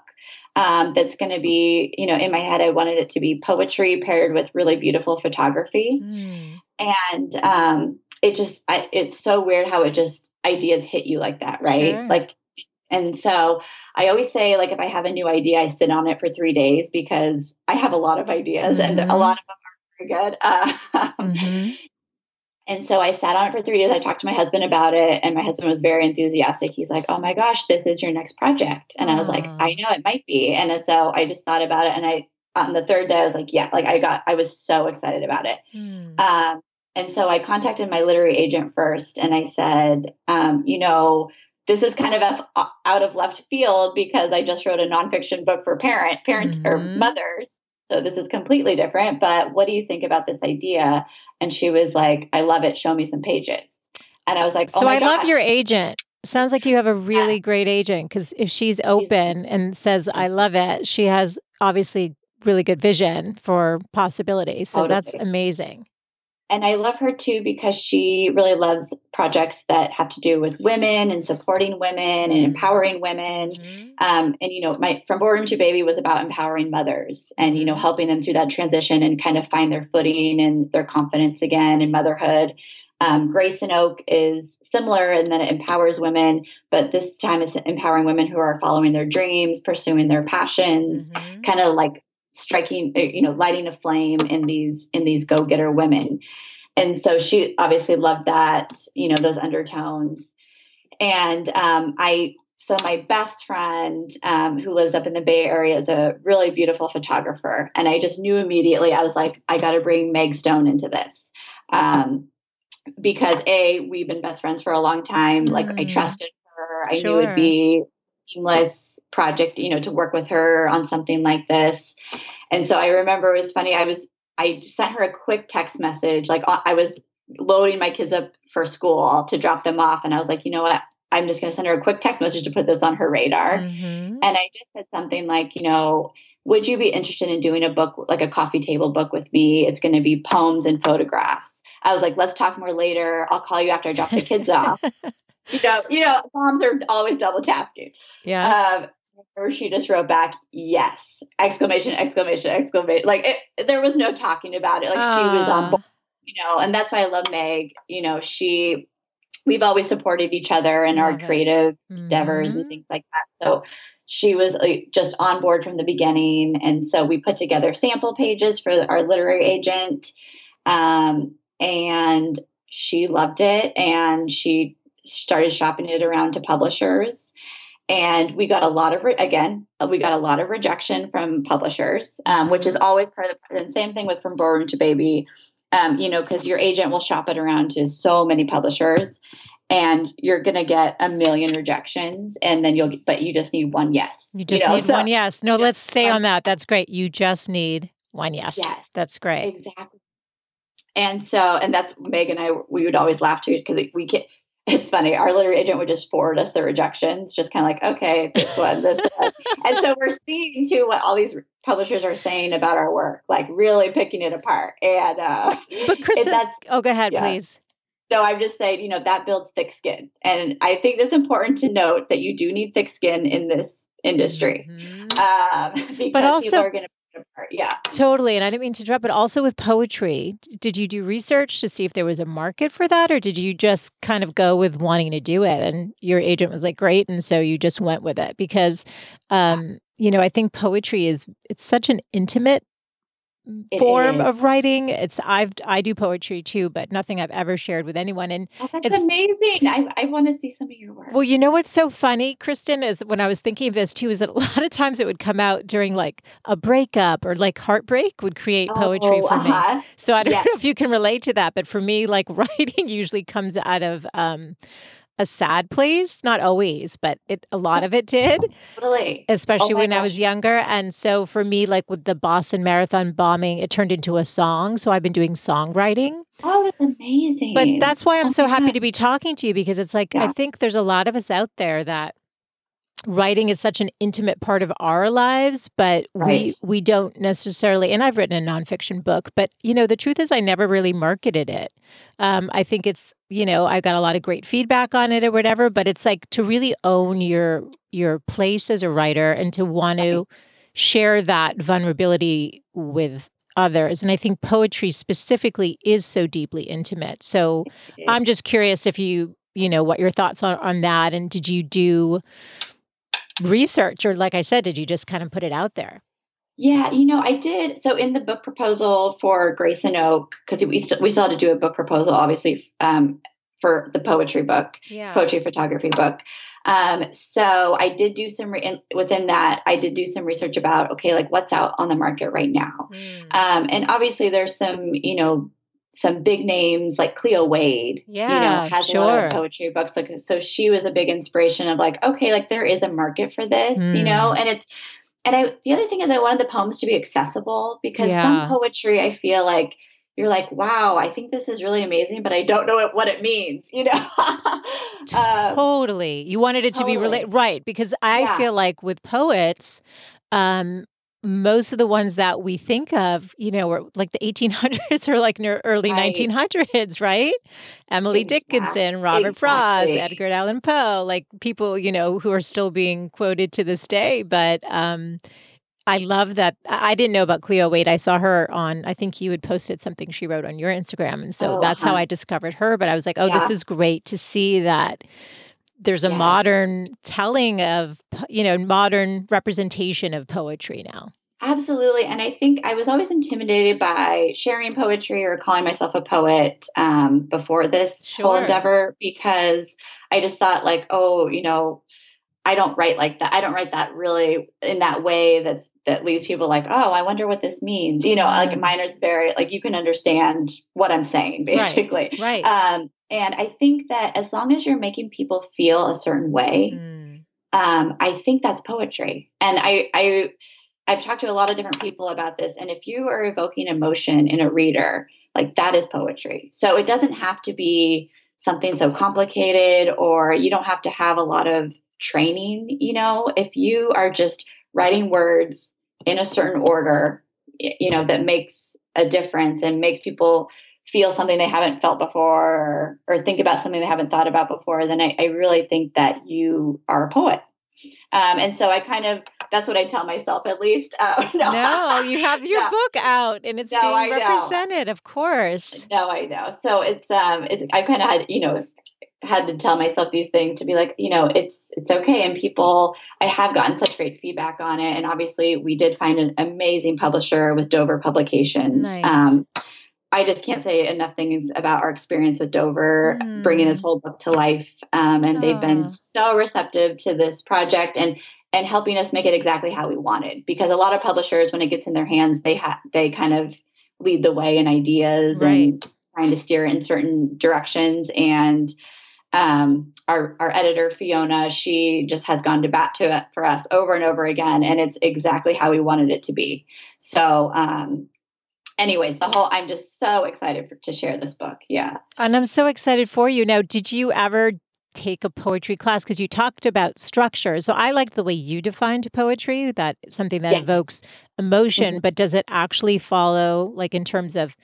Um, that's going to be, you know, in my head, I wanted it to be poetry paired with really beautiful photography. Mm. And um, it just, I, it's so weird how it just ideas hit you like that, right? Sure. Like and so I always say, like, if I have a new idea, I sit on it for three days because I have a lot of ideas mm-hmm. and a mm-hmm. lot of them are very good. Uh, mm-hmm. And so I sat on it for three days. I talked to my husband about it, and my husband was very enthusiastic. He's like, "Oh my gosh, this is your next project," and I was like, "I know it might be." And so I just thought about it, and I on the third day I was like, "Yeah!" Like I got, I was so excited about it. Mm. Um, and so I contacted my literary agent first, and I said, um, "You know." This is kind of a, out of left field because I just wrote a nonfiction book for parent parents mm-hmm. or mothers. So this is completely different. But what do you think about this idea? And she was like, I love it. Show me some pages. And I was like, oh So I gosh. love your agent. Sounds like you have a really yeah. great agent because if she's open and says, I love it, she has obviously really good vision for possibilities. So totally. that's amazing. And I love her too because she really loves projects that have to do with women and supporting women and empowering women. Mm-hmm. Um, and, you know, my From Boardroom to Baby was about empowering mothers and, you know, mm-hmm. helping them through that transition and kind of find their footing and their confidence again in motherhood. Um, Grace and Oak is similar in that it empowers women, but this time it's empowering women who are following their dreams, pursuing their passions, mm-hmm. kind of like striking uh, you know lighting a flame in these in these go-getter women and so she obviously loved that you know those undertones and um, i so my best friend um, who lives up in the bay area is a really beautiful photographer and i just knew immediately i was like i got to bring meg stone into this um, because a we've been best friends for a long time mm. like i mm. trusted her i sure. knew it'd be seamless project, you know, to work with her on something like this. And so I remember it was funny. I was, I sent her a quick text message. Like uh, I was loading my kids up for school to drop them off. And I was like, you know what? I'm just going to send her a quick text message to put this on her radar. Mm-hmm. And I just said something like, you know, would you be interested in doing a book, like a coffee table book with me? It's going to be poems and photographs. I was like, let's talk more later. I'll call you after I drop the kids off. You know, you know, moms are always double tasking. Yeah. Um, or she just wrote back, yes, exclamation, exclamation, exclamation. Like it, there was no talking about it. Like uh. she was on board, you know, and that's why I love Meg. You know, she, we've always supported each other in our creative mm-hmm. endeavors and things like that. So she was like, just on board from the beginning. And so we put together sample pages for our literary agent. Um, and she loved it and she started shopping it around to publishers and we got a lot of re- again we got a lot of rejection from publishers um, which is always part of the and same thing with from boardroom to baby. Um, you know because your agent will shop it around to so many publishers and you're going to get a million rejections and then you'll but you just need one yes you just you know? need so, one yes. No let's stay on that. That's great. You just need one yes. Yes. That's great. Exactly. And so and that's meg and i we would always laugh too because we get it's funny. Our literary agent would just forward us the rejections, just kind of like, okay, this one, this one. and so we're seeing too what all these publishers are saying about our work, like really picking it apart. And uh, but Chris, that's oh, go ahead, yeah. please. So I'm just saying, you know, that builds thick skin, and I think it's important to note that you do need thick skin in this industry, mm-hmm. um, but also, Yeah. Totally. And I didn't mean to interrupt, but also with poetry, did you do research to see if there was a market for that? Or did you just kind of go with wanting to do it? And your agent was like, great. And so you just went with it because, um, you know, I think poetry is, it's such an intimate form of writing. It's I've I do poetry too, but nothing I've ever shared with anyone. And oh, that's amazing. I, I want to see some of your work. Well, you know what's so funny, Kristin, is when I was thinking of this too, is that a lot of times it would come out during like a breakup or like heartbreak would create poetry oh, for uh-huh. me. So I don't yes. know if you can relate to that, but for me, like writing usually comes out of um a sad place. Not always, but it a lot of it did. Totally. Oh especially oh when gosh. I was younger. And so for me, like with the Boston Marathon bombing, it turned into a song. So I've been doing songwriting. Oh, that's amazing. But that's why I'm oh so happy to be talking to you because it's like yeah. I think there's a lot of us out there that writing is such an intimate part of our lives, but right. we we don't necessarily. And I've written a nonfiction book, but you know, the truth is, I never really marketed it. Um, I think it's you know, I got a lot of great feedback on it or whatever, but it's like to really own your your place as a writer and to want to share that vulnerability with others. And I think poetry specifically is so deeply intimate. So I'm just curious if you you know what your thoughts on on that and did you do research or like I said, did you just kind of put it out there? Yeah, you know, I did. So in the book proposal for Grace and Oak, because we st- we still had to do a book proposal, obviously, um, for the poetry book, yeah. poetry photography book. Um, so I did do some re- within that. I did do some research about okay, like what's out on the market right now, mm. um, and obviously there's some you know some big names like Cleo Wade, yeah, you know, has sure. a lot of poetry books. Like, so she was a big inspiration of like, okay, like there is a market for this, mm. you know, mm. and it's, and I, the other thing is I wanted the poems to be accessible because yeah. some poetry I feel like you're like, wow, I think this is really amazing, but I don't know what, what it means, you know? um, totally. You wanted it totally. to be related, right? Because I yeah. feel like with poets, um, most of the ones that we think of, you know, were like the 1800s or like early right. 1900s, right? Emily exactly. Dickinson, Robert exactly. Frost, Edgar Allan Poe, like people, you know, who are still being quoted to this day. But um, I love that. I didn't know about Cleo Wade. I saw her on, I think you had posted something she wrote on your Instagram. And so oh, that's uh-huh. how I discovered her. But I was like, oh, yeah. this is great to see that there's a yeah. modern telling of you know modern representation of poetry now absolutely and i think i was always intimidated by sharing poetry or calling myself a poet um, before this sure. whole endeavor because i just thought like oh you know I don't write like that. I don't write that really in that way that's that leaves people like, oh, I wonder what this means. You know, mm. like mine is very like you can understand what I'm saying, basically. Right. right. Um, and I think that as long as you're making people feel a certain way, mm. um, I think that's poetry. And I, I, I've talked to a lot of different people about this. And if you are evoking emotion in a reader, like that is poetry. So it doesn't have to be something so complicated, or you don't have to have a lot of training. You know, if you are just writing words in a certain order, you know, that makes a difference and makes people feel something they haven't felt before or, or think about something they haven't thought about before, then I, I really think that you are a poet. Um, and so I kind of that's what I tell myself at least. Uh, no. no. you have your no. book out and it's no, being represented, of course. No, I know. So it's um it's I kind of had, you know, had to tell myself these things to be like, you know, it's it's okay. And people I have gotten such great feedback on it. And obviously we did find an amazing publisher with Dover Publications. Nice. Um I just can't say enough things about our experience with Dover mm. bringing this whole book to life. Um, and they've been so receptive to this project and and helping us make it exactly how we wanted. Because a lot of publishers, when it gets in their hands, they have they kind of lead the way in ideas right. and trying to steer it in certain directions. And um, our our editor Fiona, she just has gone to bat to it for us over and over again, and it's exactly how we wanted it to be. So um, anyways, the whole I'm just so excited for, to share this book. Yeah. And I'm so excited for you. Now, did you ever take a poetry class because you talked about structure. So I like the way you defined poetry, that something that yes. evokes emotion, mm-hmm. but does it actually follow like in terms of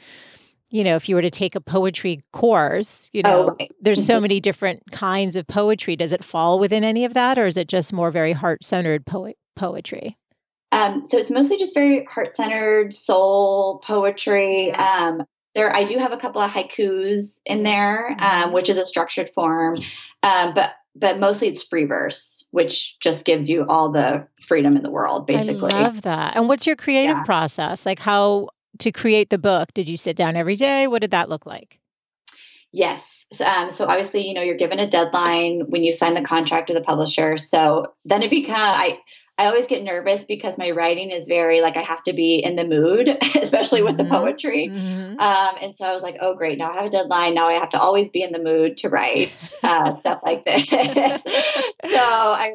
you know, if you were to take a poetry course, you know, oh, right. there's mm-hmm. so many different kinds of poetry. Does it fall within any of that or is it just more very heart-centered poet poetry? Um, so it's mostly just very heart centered soul poetry. Um, there, I do have a couple of haikus in there, um, mm-hmm. which is a structured form, um, but but mostly it's free verse, which just gives you all the freedom in the world, basically. I love that. And what's your creative yeah. process? Like how to create the book? Did you sit down every day? What did that look like? Yes. Um, so obviously, you know, you're given a deadline when you sign the contract to the publisher. So then it becomes I I always get nervous because my writing is very like I have to be in the mood, especially with mm-hmm. the poetry. Mm-hmm. Um, and so I was like, oh, great. Now I have a deadline. Now I have to always be in the mood to write uh, stuff like this. so I,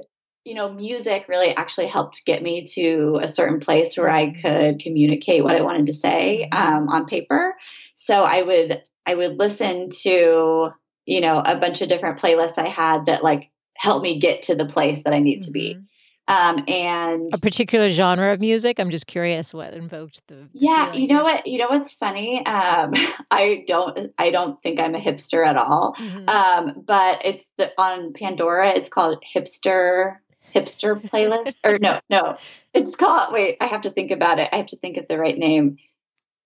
you know, music really actually helped get me to a certain place where I could communicate what I wanted to say mm-hmm. um, on paper. So I would I would listen to you know a bunch of different playlists I had that like helped me get to the place that I need mm-hmm. to be. Mm-hmm. Um, and a particular genre of music. I'm just curious what invoked the. Yeah, you know what? You know what's funny? Um, I don't. I don't think I'm a hipster at all. Mm-hmm. Um, but it's the, on Pandora. It's called hipster hipster playlist. or no, no. It's called. Wait, I have to think about it. I have to think of the right name.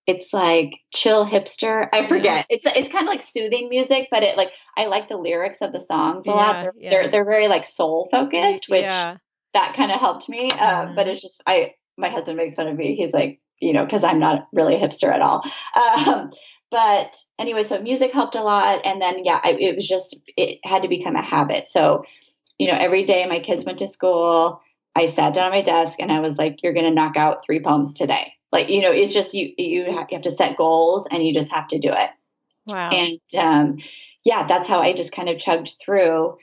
It's like chill hipster. I forget. Yeah. It's it's kind of like soothing music, but it like I like the lyrics of the songs a yeah, lot. They're, yeah. they're, they're very like soul focused, which that kind of helped me. Uh, mm-hmm. But it's just I my husband makes fun of me. He's like, you know, because I'm not really a hipster at all. Um, but anyway, so music helped a lot, and then yeah, I, it was just it had to become a habit. So, you know, every day my kids went to school, I sat down at my desk and I was like, "You're going to knock out three poems today." Like, you know, it's just you you have, to set goals and you just have to do it. Wow. And um, yeah, that's how I just kind of chugged through.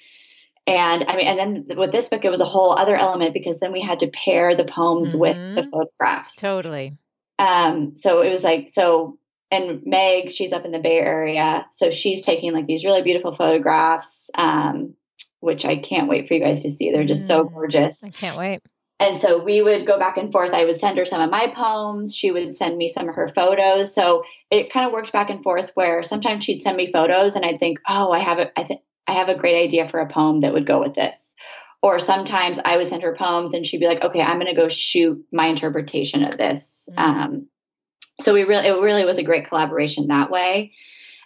And I mean, and then with this book, it was a whole other element because then we had to pair the poems mm-hmm. with the photographs. Totally. Um, so it was like, so, and Meg, she's up in the Bay Area. So she's taking like these really beautiful photographs, um, which I can't wait for you guys to see. They're just mm, so gorgeous. I can't wait. And so we would go back and forth. I would send her some of my poems. She would send me some of her photos. So it kind of worked back and forth where sometimes she'd send me photos and I'd think, oh, I have it. I think I have a great idea for a poem that would go with this. Or sometimes I would send her poems and she'd be like, okay, I'm going to go shoot my interpretation of this. Mm-hmm. Um, so we really, it really was a great collaboration that way.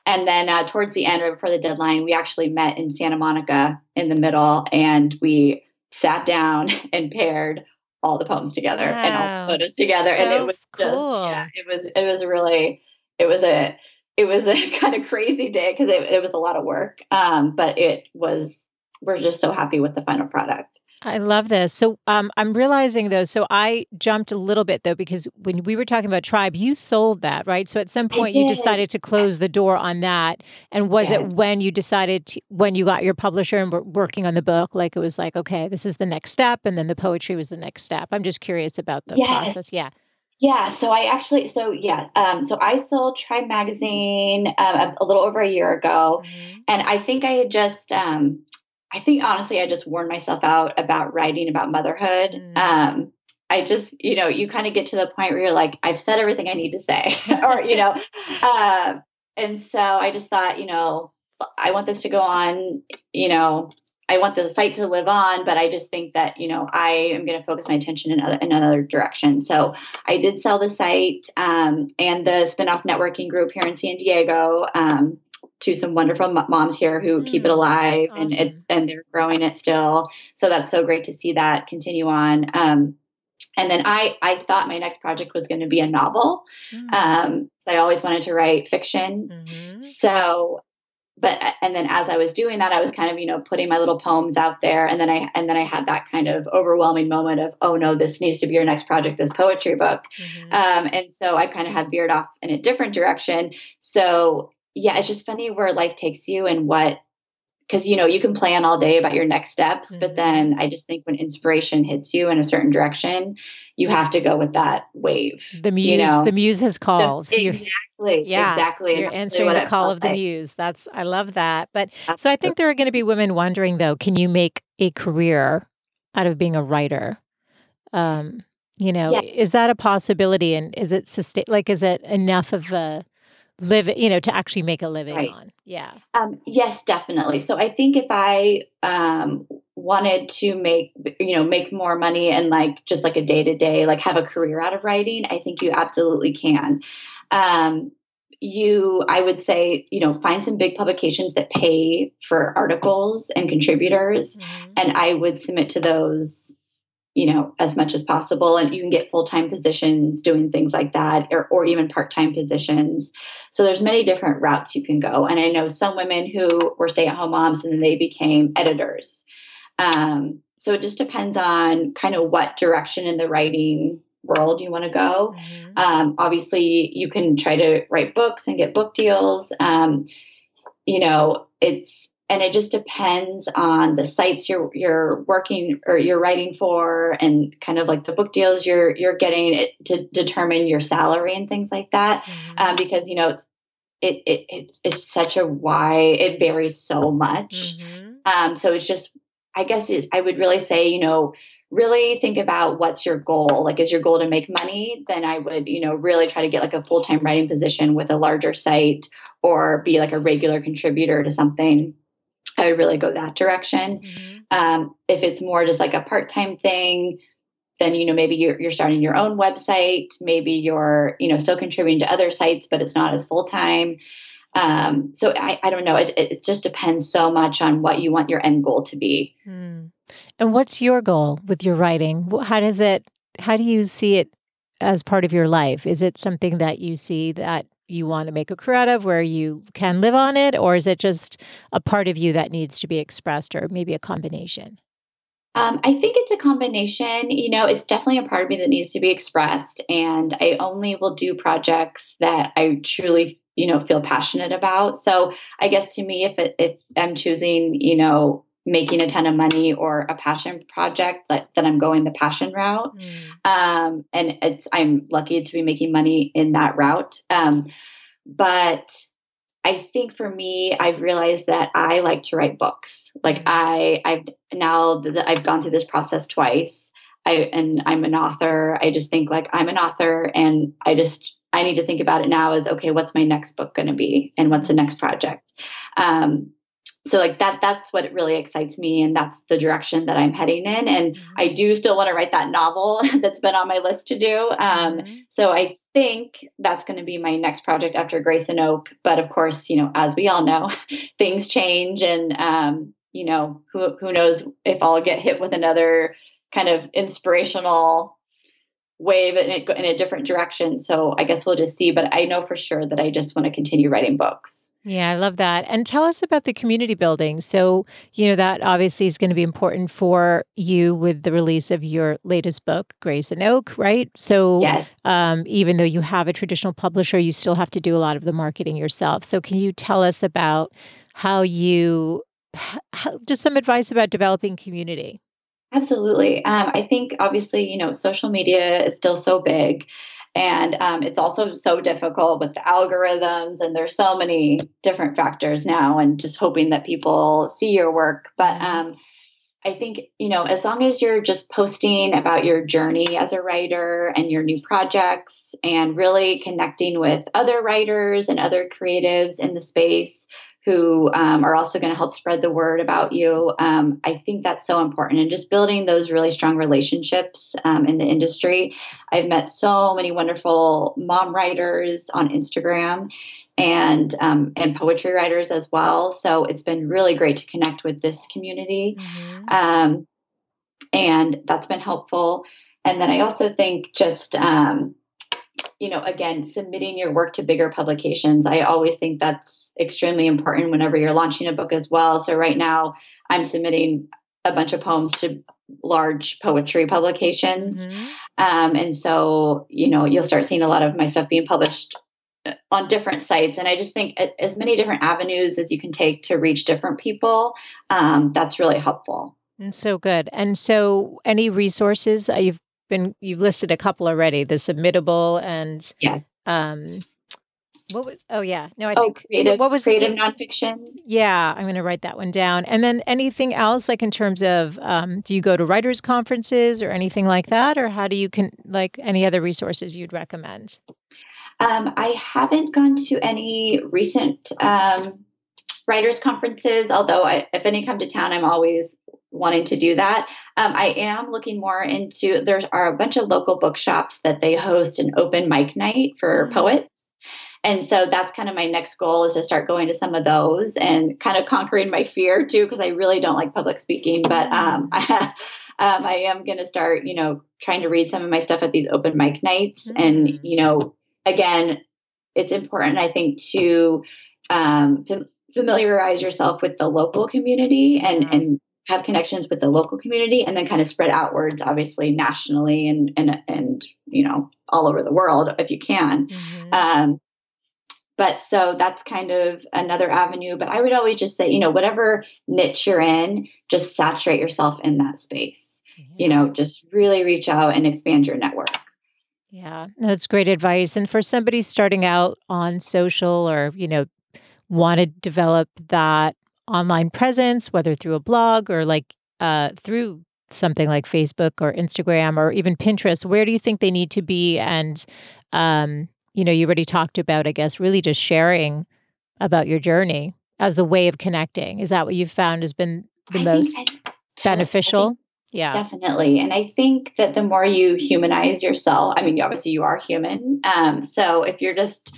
And then uh, towards the end, right before the deadline, we actually met in Santa Monica in the middle and we sat down and paired all the poems together wow. and all the photos together. So and it was cool. just, yeah, it was, it was really, it was a, it was a kind of crazy day because it, it, was a lot of work. Um, but it was, we're just so happy with the final product. I love this. So um, I'm realizing though, so I jumped a little bit though, because when we were talking about Tribe, you sold that, right? So at some point you decided to close the door on that. And was it when you decided, to, when you got your publisher and were working on the book, like it was like, okay, this is the next step. And then the poetry was the next step. I'm just curious about the yes. process. Yeah. Yeah, so I actually, so yeah, um, so I sold Tribe Magazine um, a, a, little over a year ago, mm-hmm. and I think I had just, um, I think honestly, I just worn myself out about writing about motherhood. Mm-hmm. Um, I just, you know, you kind of get to the point where you're like, I've said everything I need to say, or you know, uh, and so I just thought, you know, I want this to go on, you know, I want the site to live on, but I just think that you know I am going to focus my attention in, other, in another direction. So I did sell the site um, and the spinoff networking group here in San Diego um, to some wonderful moms here who mm, keep it mm, alive awesome. and it, and they're growing it still. So that's so great to see that continue on. Um, and then I I thought my next project was going to be a novel. Mm. Um, so I always wanted to write fiction. Mm-hmm. So but and then as I was doing that, I was kind of you know putting my little poems out there, and then I and then I had that kind of overwhelming moment of oh no, this needs to be your next project, this poetry book, mm-hmm. um, and so I kind of have veered off in a different direction. So yeah, it's just funny where life takes you and what because you know you can plan all day about your next steps mm-hmm. but then i just think when inspiration hits you in a certain direction you have to go with that wave the muse you know? the muse has called the, exactly yeah exactly you're answering the call of the like. muse that's i love that but Absolutely. so i think there are going to be women wondering though can you make a career out of being a writer um you know yeah. is that a possibility and is it sustain like is it enough of a live you know to actually make a living right. on yeah um, yes definitely so i think if i um, wanted to make you know make more money and like just like a day to day like have a career out of writing i think you absolutely can um, you i would say you know find some big publications that pay for articles and contributors mm-hmm. and i would submit to those you know as much as possible and you can get full-time positions doing things like that or, or even part-time positions so there's many different routes you can go and i know some women who were stay-at-home moms and then they became editors um, so it just depends on kind of what direction in the writing world you want to go. Mm-hmm. Um, obviously, you can try to write books and get book deals. Um, you know, it's and it just depends on the sites you're you're working or you're writing for, and kind of like the book deals you're you're getting to determine your salary and things like that. Mm-hmm. Um, because you know, it's it, it, it it's such a why it varies so much. Mm-hmm. Um, so it's just I guess it, I would really say, you know, really think about what's your goal. Like, is your goal to make money? Then I would, you know, really try to get like a full time writing position with a larger site or be like a regular contributor to something. I would really go that direction. Mm-hmm. Um, if it's more just like a part time thing, then you know maybe you're, you're starting your own website. Maybe you're you know still contributing to other sites, but it's not as full time. Um, so I, I don't know. It, it just depends so much on what you want your end goal to be. Mm. And what's your goal with your writing? How does it? How do you see it as part of your life? Is it something that you see that you want to make a career out of, where you can live on it, or is it just a part of you that needs to be expressed, or maybe a combination? Um, I think it's a combination. You know, it's definitely a part of me that needs to be expressed, and I only will do projects that I truly you know feel passionate about so i guess to me if it, if i'm choosing you know making a ton of money or a passion project that, that i'm going the passion route mm. um, and it's i'm lucky to be making money in that route um, but i think for me i've realized that i like to write books like mm. i i've now that i've gone through this process twice I, and I'm an author. I just think like I'm an author and I just I need to think about it now as okay, what's my next book going to be, and what's the next project. Um, so like that that's what really excites me and that's the direction that i'm heading in and mm-hmm. i do still want to write that novel that's been on my list to do um, mm-hmm. so i think that's going to be my next project after grace and oak but of course you know as we all know things change and um, you know who, who knows if i'll get hit with another kind of inspirational wave in a, in a different direction. So I guess we'll just see. But I know for sure that I just want to continue writing books. Yeah, I love that. And tell us about the community building. So, you know, that obviously is going to be important for you with the release of your latest book, Grace and Oak, right? So, yes. um, even though you have a traditional publisher, you still have to do a lot of the marketing yourself. So, can you tell us about how you, how, just some advice about developing community? Absolutely. Um, I think obviously, you know, social media is still so big. And um, it's also so difficult with the algorithms, and there's so many different factors now, and just hoping that people see your work. But mm-hmm. um, I think, you know, as long as you're just posting about your journey as a writer and your new projects and really connecting with other writers and other creatives in the space, who um, are also going to help spread the word about you. Um, I think that's so important. And just building those really strong relationships um, in the industry. I've met so many wonderful mom writers on Instagram and um, and poetry writers as well. So it's been really great to connect with this community. Mm-hmm. Um, and that's been helpful. And then I also think just um, you know, again, submitting your work to bigger publications. I always think that's extremely important whenever you're launching a book as well. So right now, I'm submitting a bunch of poems to large poetry publications. Mm-hmm. Um, and so, you know, you'll start seeing a lot of my stuff being published uh, on different sites. And I just think as many different avenues as you can take to reach different people, um, that's really helpful. And so good. And so, any resources uh, you've been you've listed a couple already the submittable and yes um what was oh yeah no i oh, think creative, what was creative the, nonfiction yeah i'm going to write that one down and then anything else like in terms of um, do you go to writers conferences or anything like that or how do you can like any other resources you'd recommend um, i haven't gone to any recent um, writers conferences although I, if any come to town i'm always wanting to do that. Um, I am looking more into there are a bunch of local bookshops that they host an open mic night for mm-hmm. poets. And so that's kind of my next goal is to start going to some of those and kind of conquering my fear too, because I really don't like public speaking. But um, um, I am going to start, you know, trying to read some of my stuff at these open mic nights. Mm-hmm. And, mm. you know, again, it's important, I think, to um, familiarize yourself with the local community and, and have connections with the local community and then kind of spread outwards obviously nationally and and and you know all over the world if you can mm-hmm. um, but so that's kind of another avenue but i would always just say you know whatever niche you're in just saturate yourself in that space mm-hmm. you know just really reach out and expand your network yeah that's great advice and for somebody starting out on social or you know want to develop that online presence, whether through a blog or like uh, through something like Facebook or Instagram or even Pinterest, where do you think they need to be? And, um, you know, you already talked about, I guess, really just sharing about your journey as the way of connecting. Is that what you've found has been the I most beneficial? yeah. Definitely. And I think that the more you humanize yourself, I mean, obviously you are human. Um, so if you're just,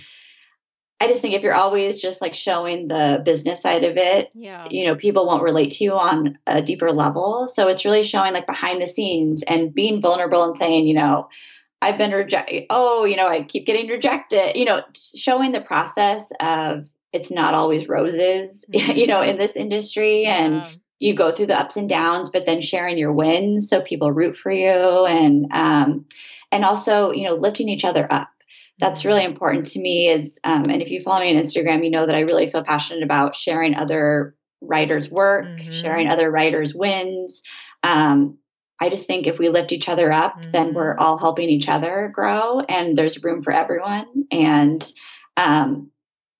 I just think if you're always just like showing the business side of it, yeah. you know, people won't relate to you on a deeper level. So it's really showing like behind the scenes and being vulnerable and saying, you know, I've been rejected. Oh, you know, I keep getting rejected. You know, showing the process of it's not always roses, mm-hmm. you know, in this industry. Yeah. And you go through the ups and downs, but then sharing your wins so people root for you and um and also, you know, lifting each other up that's really important to me is um, and if you follow me on instagram you know that i really feel passionate about sharing other writers work mm-hmm. sharing other writers wins um, i just think if we lift each other up mm-hmm. then we're mm-hmm. all helping each other grow and there's room for everyone and um,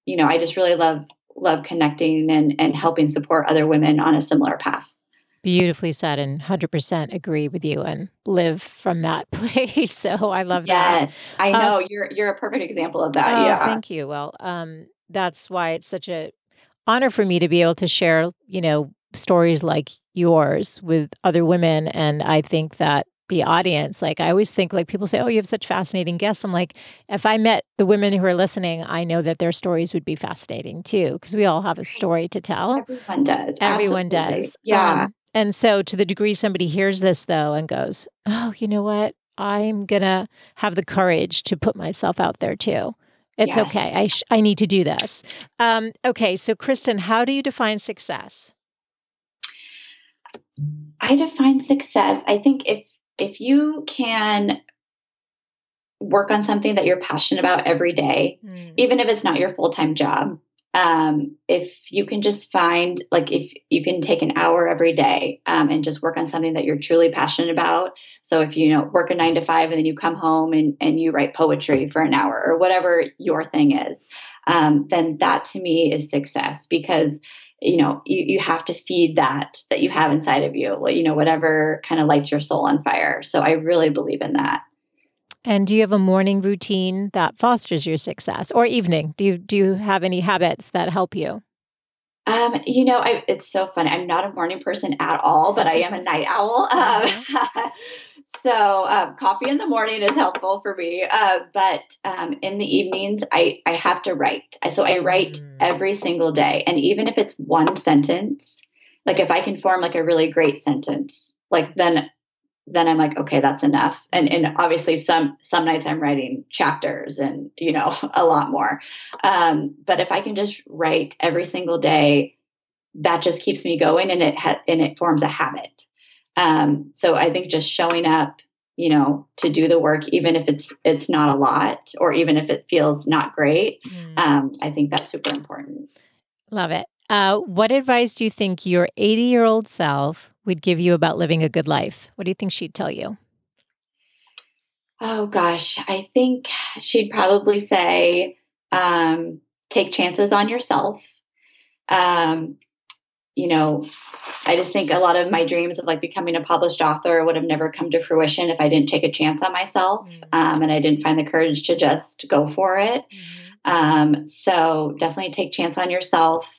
you know i just really love love connecting and and helping support other women on a similar path Beautifully said, and 100% agree with you and live from that place. So I love that. Yes, I um, know um, you're you're a perfect example of that. Oh, yeah, thank you. Well, um, that's why it's such a honor for me to be able to share, you know, stories like yours with other women, and I think that the audience. Like I always think like people say, "Oh, you have such fascinating guests." I'm like, if I met the women who are listening, I know that their stories would be fascinating too because we all have a story to tell. Everyone does. Everyone Absolutely. does. Yeah. Um, and so, to the degree somebody hears this, though, and goes, Oh, you know what? I'm going to have the courage to put myself out there too. It's yes. okay. I, sh- I need to do this. Um, okay. So, Kristin, how do you define success? I define success. I think if if you can work on something that you're passionate about every day, mm. even if it's not your full time job, um, if you can just find like if you can take an hour every day um, and just work on something that you're truly passionate about so if you know work a nine to five and then you come home and, and you write poetry for an hour or whatever your thing is um, then that to me is success because you know you, you have to feed that that you have inside of you you know whatever kind of lights your soul on fire so i really believe in that and do you have a morning routine that fosters your success or evening? Do you do you have any habits that help you? Um, you know, I, it's so funny. I'm not a morning person at all, but I am a night owl. Um, so uh, coffee in the morning is helpful for me. Uh, but um, in the evenings, I, I have to write. So I write mm. every single day. And even if it's one sentence, like if I can form like a really great sentence, like then then I'm like, okay, that's enough. And and obviously some some nights I'm writing chapters and you know a lot more. Um, but if I can just write every single day, that just keeps me going and it ha- and it forms a habit. Um, so I think just showing up, you know, to do the work, even if it's it's not a lot or even if it feels not great, mm. um, I think that's super important. Love it. Uh, what advice do you think your 80 year old self would give you about living a good life? What do you think she'd tell you? Oh gosh, I think she'd probably say, um, take chances on yourself. Um, you know, I just think a lot of my dreams of like becoming a published author would have never come to fruition if I didn't take a chance on myself mm-hmm. um, and I didn't find the courage to just go for it. Mm-hmm. Um, so definitely take chance on yourself.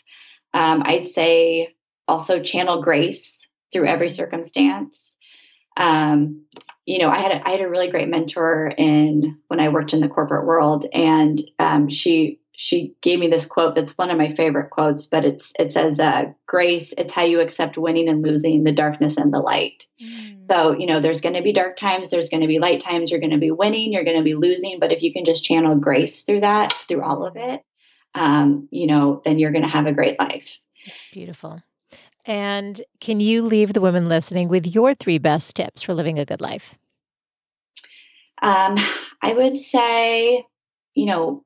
Um, I'd say also channel grace through every mm-hmm. circumstance. Um, you know, I had a, I had a really great mentor in when I worked in the corporate world, and um, she she gave me this quote that's one of my favorite quotes, but it's it says, uh, "Grace, it's how you accept winning and losing, the darkness and the light." Mm. So you know, there's going to be dark times, there's going to be light times. You're going to be winning, you're going to be losing, but if you can just channel grace through that, through all of it, um, you know, then you're going to have a great life. Beautiful. And can you leave the women listening with your three best tips for living a good life? Um, I would say, you know,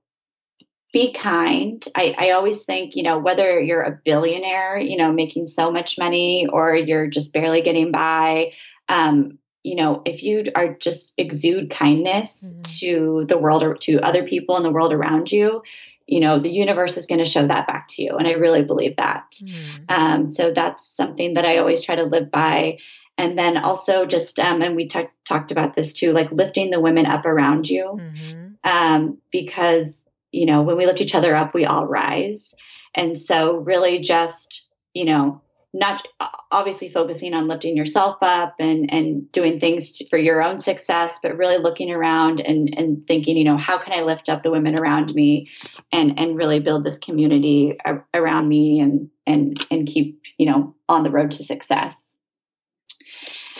be kind. I, I always think, you know, whether you're a billionaire, you know, making so much money or you're just barely getting by, um, you know, if you are just exude kindness mm-hmm. to the world or to other people in the world around you, you know, the universe is going to show that back to you. And I really believe that. Mm-hmm. Um, so that's something that I always try to live by. And then also just, um, and we t- talked about this too, like lifting the women up around you. Mm-hmm. Um, because you know, when we lift each other up, we all rise. And so, really, just, you know, not obviously focusing on lifting yourself up and and doing things for your own success but really looking around and and thinking you know how can i lift up the women around me and and really build this community around me and and and keep you know on the road to success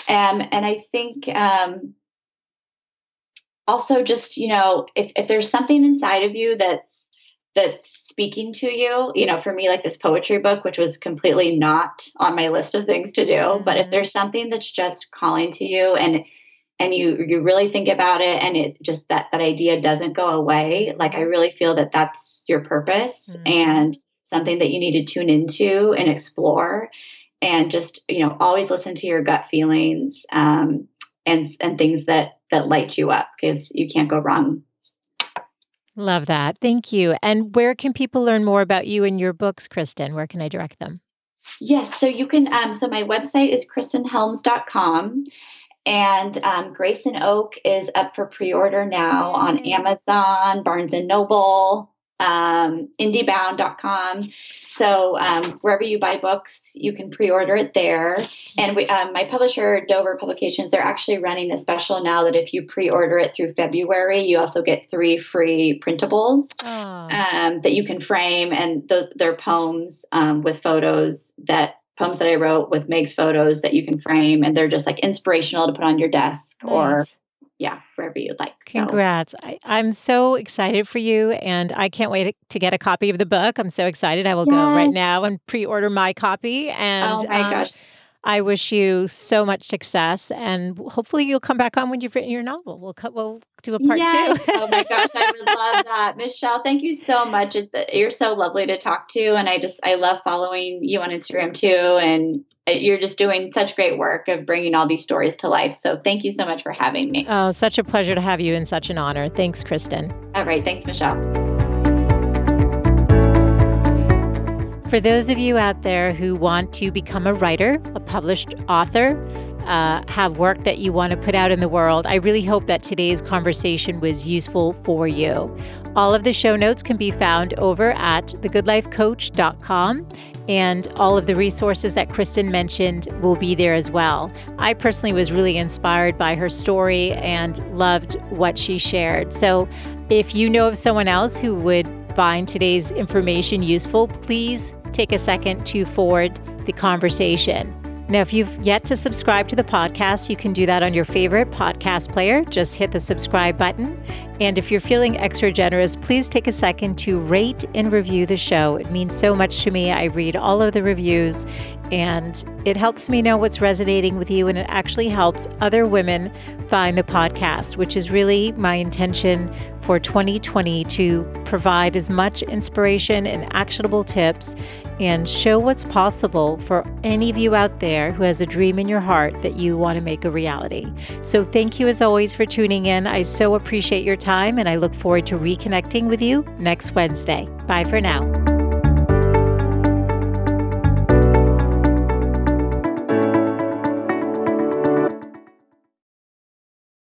um, and i think um, also just you know if, if there's something inside of you that that's speaking to you you know for me like this poetry book which was completely not on my list of things to do mm-hmm. but if mm-hmm. there's something that's just calling to you and and you you really think about it and it just that that idea doesn't go away like i really feel that that's your purpose mm-hmm. and something that you need to tune into and explore and just you know always listen to your gut feelings um, and and things that that light you up because you can't go wrong. Love that. Thank you. And where can people learn more about you and your books, Kristin? Where can I direct them? Yes, so you can. Um, so my website is kristinhelms.com. And um, Grace and Oak is up for pre order now on Amazon, Barnes and Noble, um, indiebound.com. So um, wherever you buy books, you can pre-order it there. And we, um, my publisher, Dover Publications, they're actually running a special now that if you pre-order it through February, you also get three free printables um, that you can frame, and th- they're poems um, with photos that poems that I wrote with Meg's photos that you can frame, and they're just like inspirational to put on your desk nice. or yeah, wherever you'd like. Congrats. So. I, am so excited for you and I can't wait to get a copy of the book. I'm so excited. I will yes. go right now and pre order my copy. And oh my um, gosh. I wish you so much success, and hopefully you'll come back on when you've written your novel. We'll cut. We'll do a part yes. two. oh my gosh, I would love that, Michelle. Thank you so much. You're so lovely to talk to, and I just I love following you on Instagram too. And you're just doing such great work of bringing all these stories to life. So thank you so much for having me. Oh, such a pleasure to have you and such an honor. Thanks, Kristin. All right. Thanks, Michelle. For those of you out there who want to become a writer, a published author, uh, have work that you want to put out in the world, I really hope that today's conversation was useful for you. All of the show notes can be found over at thegoodlifecoach.com and all of the resources that Kristin mentioned will be there as well. I personally was really inspired by her story and loved what she shared. So, if you know of someone else who would find today's information useful, please take a second to forward the conversation. Now, if you've yet to subscribe to the podcast, you can do that on your favorite podcast player. Just hit the subscribe button. And if you're feeling extra generous, please take a second to rate and review the show. It means so much to me. I read all of the reviews and it helps me know what's resonating with you. And it actually helps other women find the podcast, which is really my intention for 2020 to provide as much inspiration and actionable tips and show what's possible for any of you out there who has a dream in your heart that you want to make a reality. So, thank you as always for tuning in. I so appreciate your time and I look forward to reconnecting with you next Wednesday. Bye for now.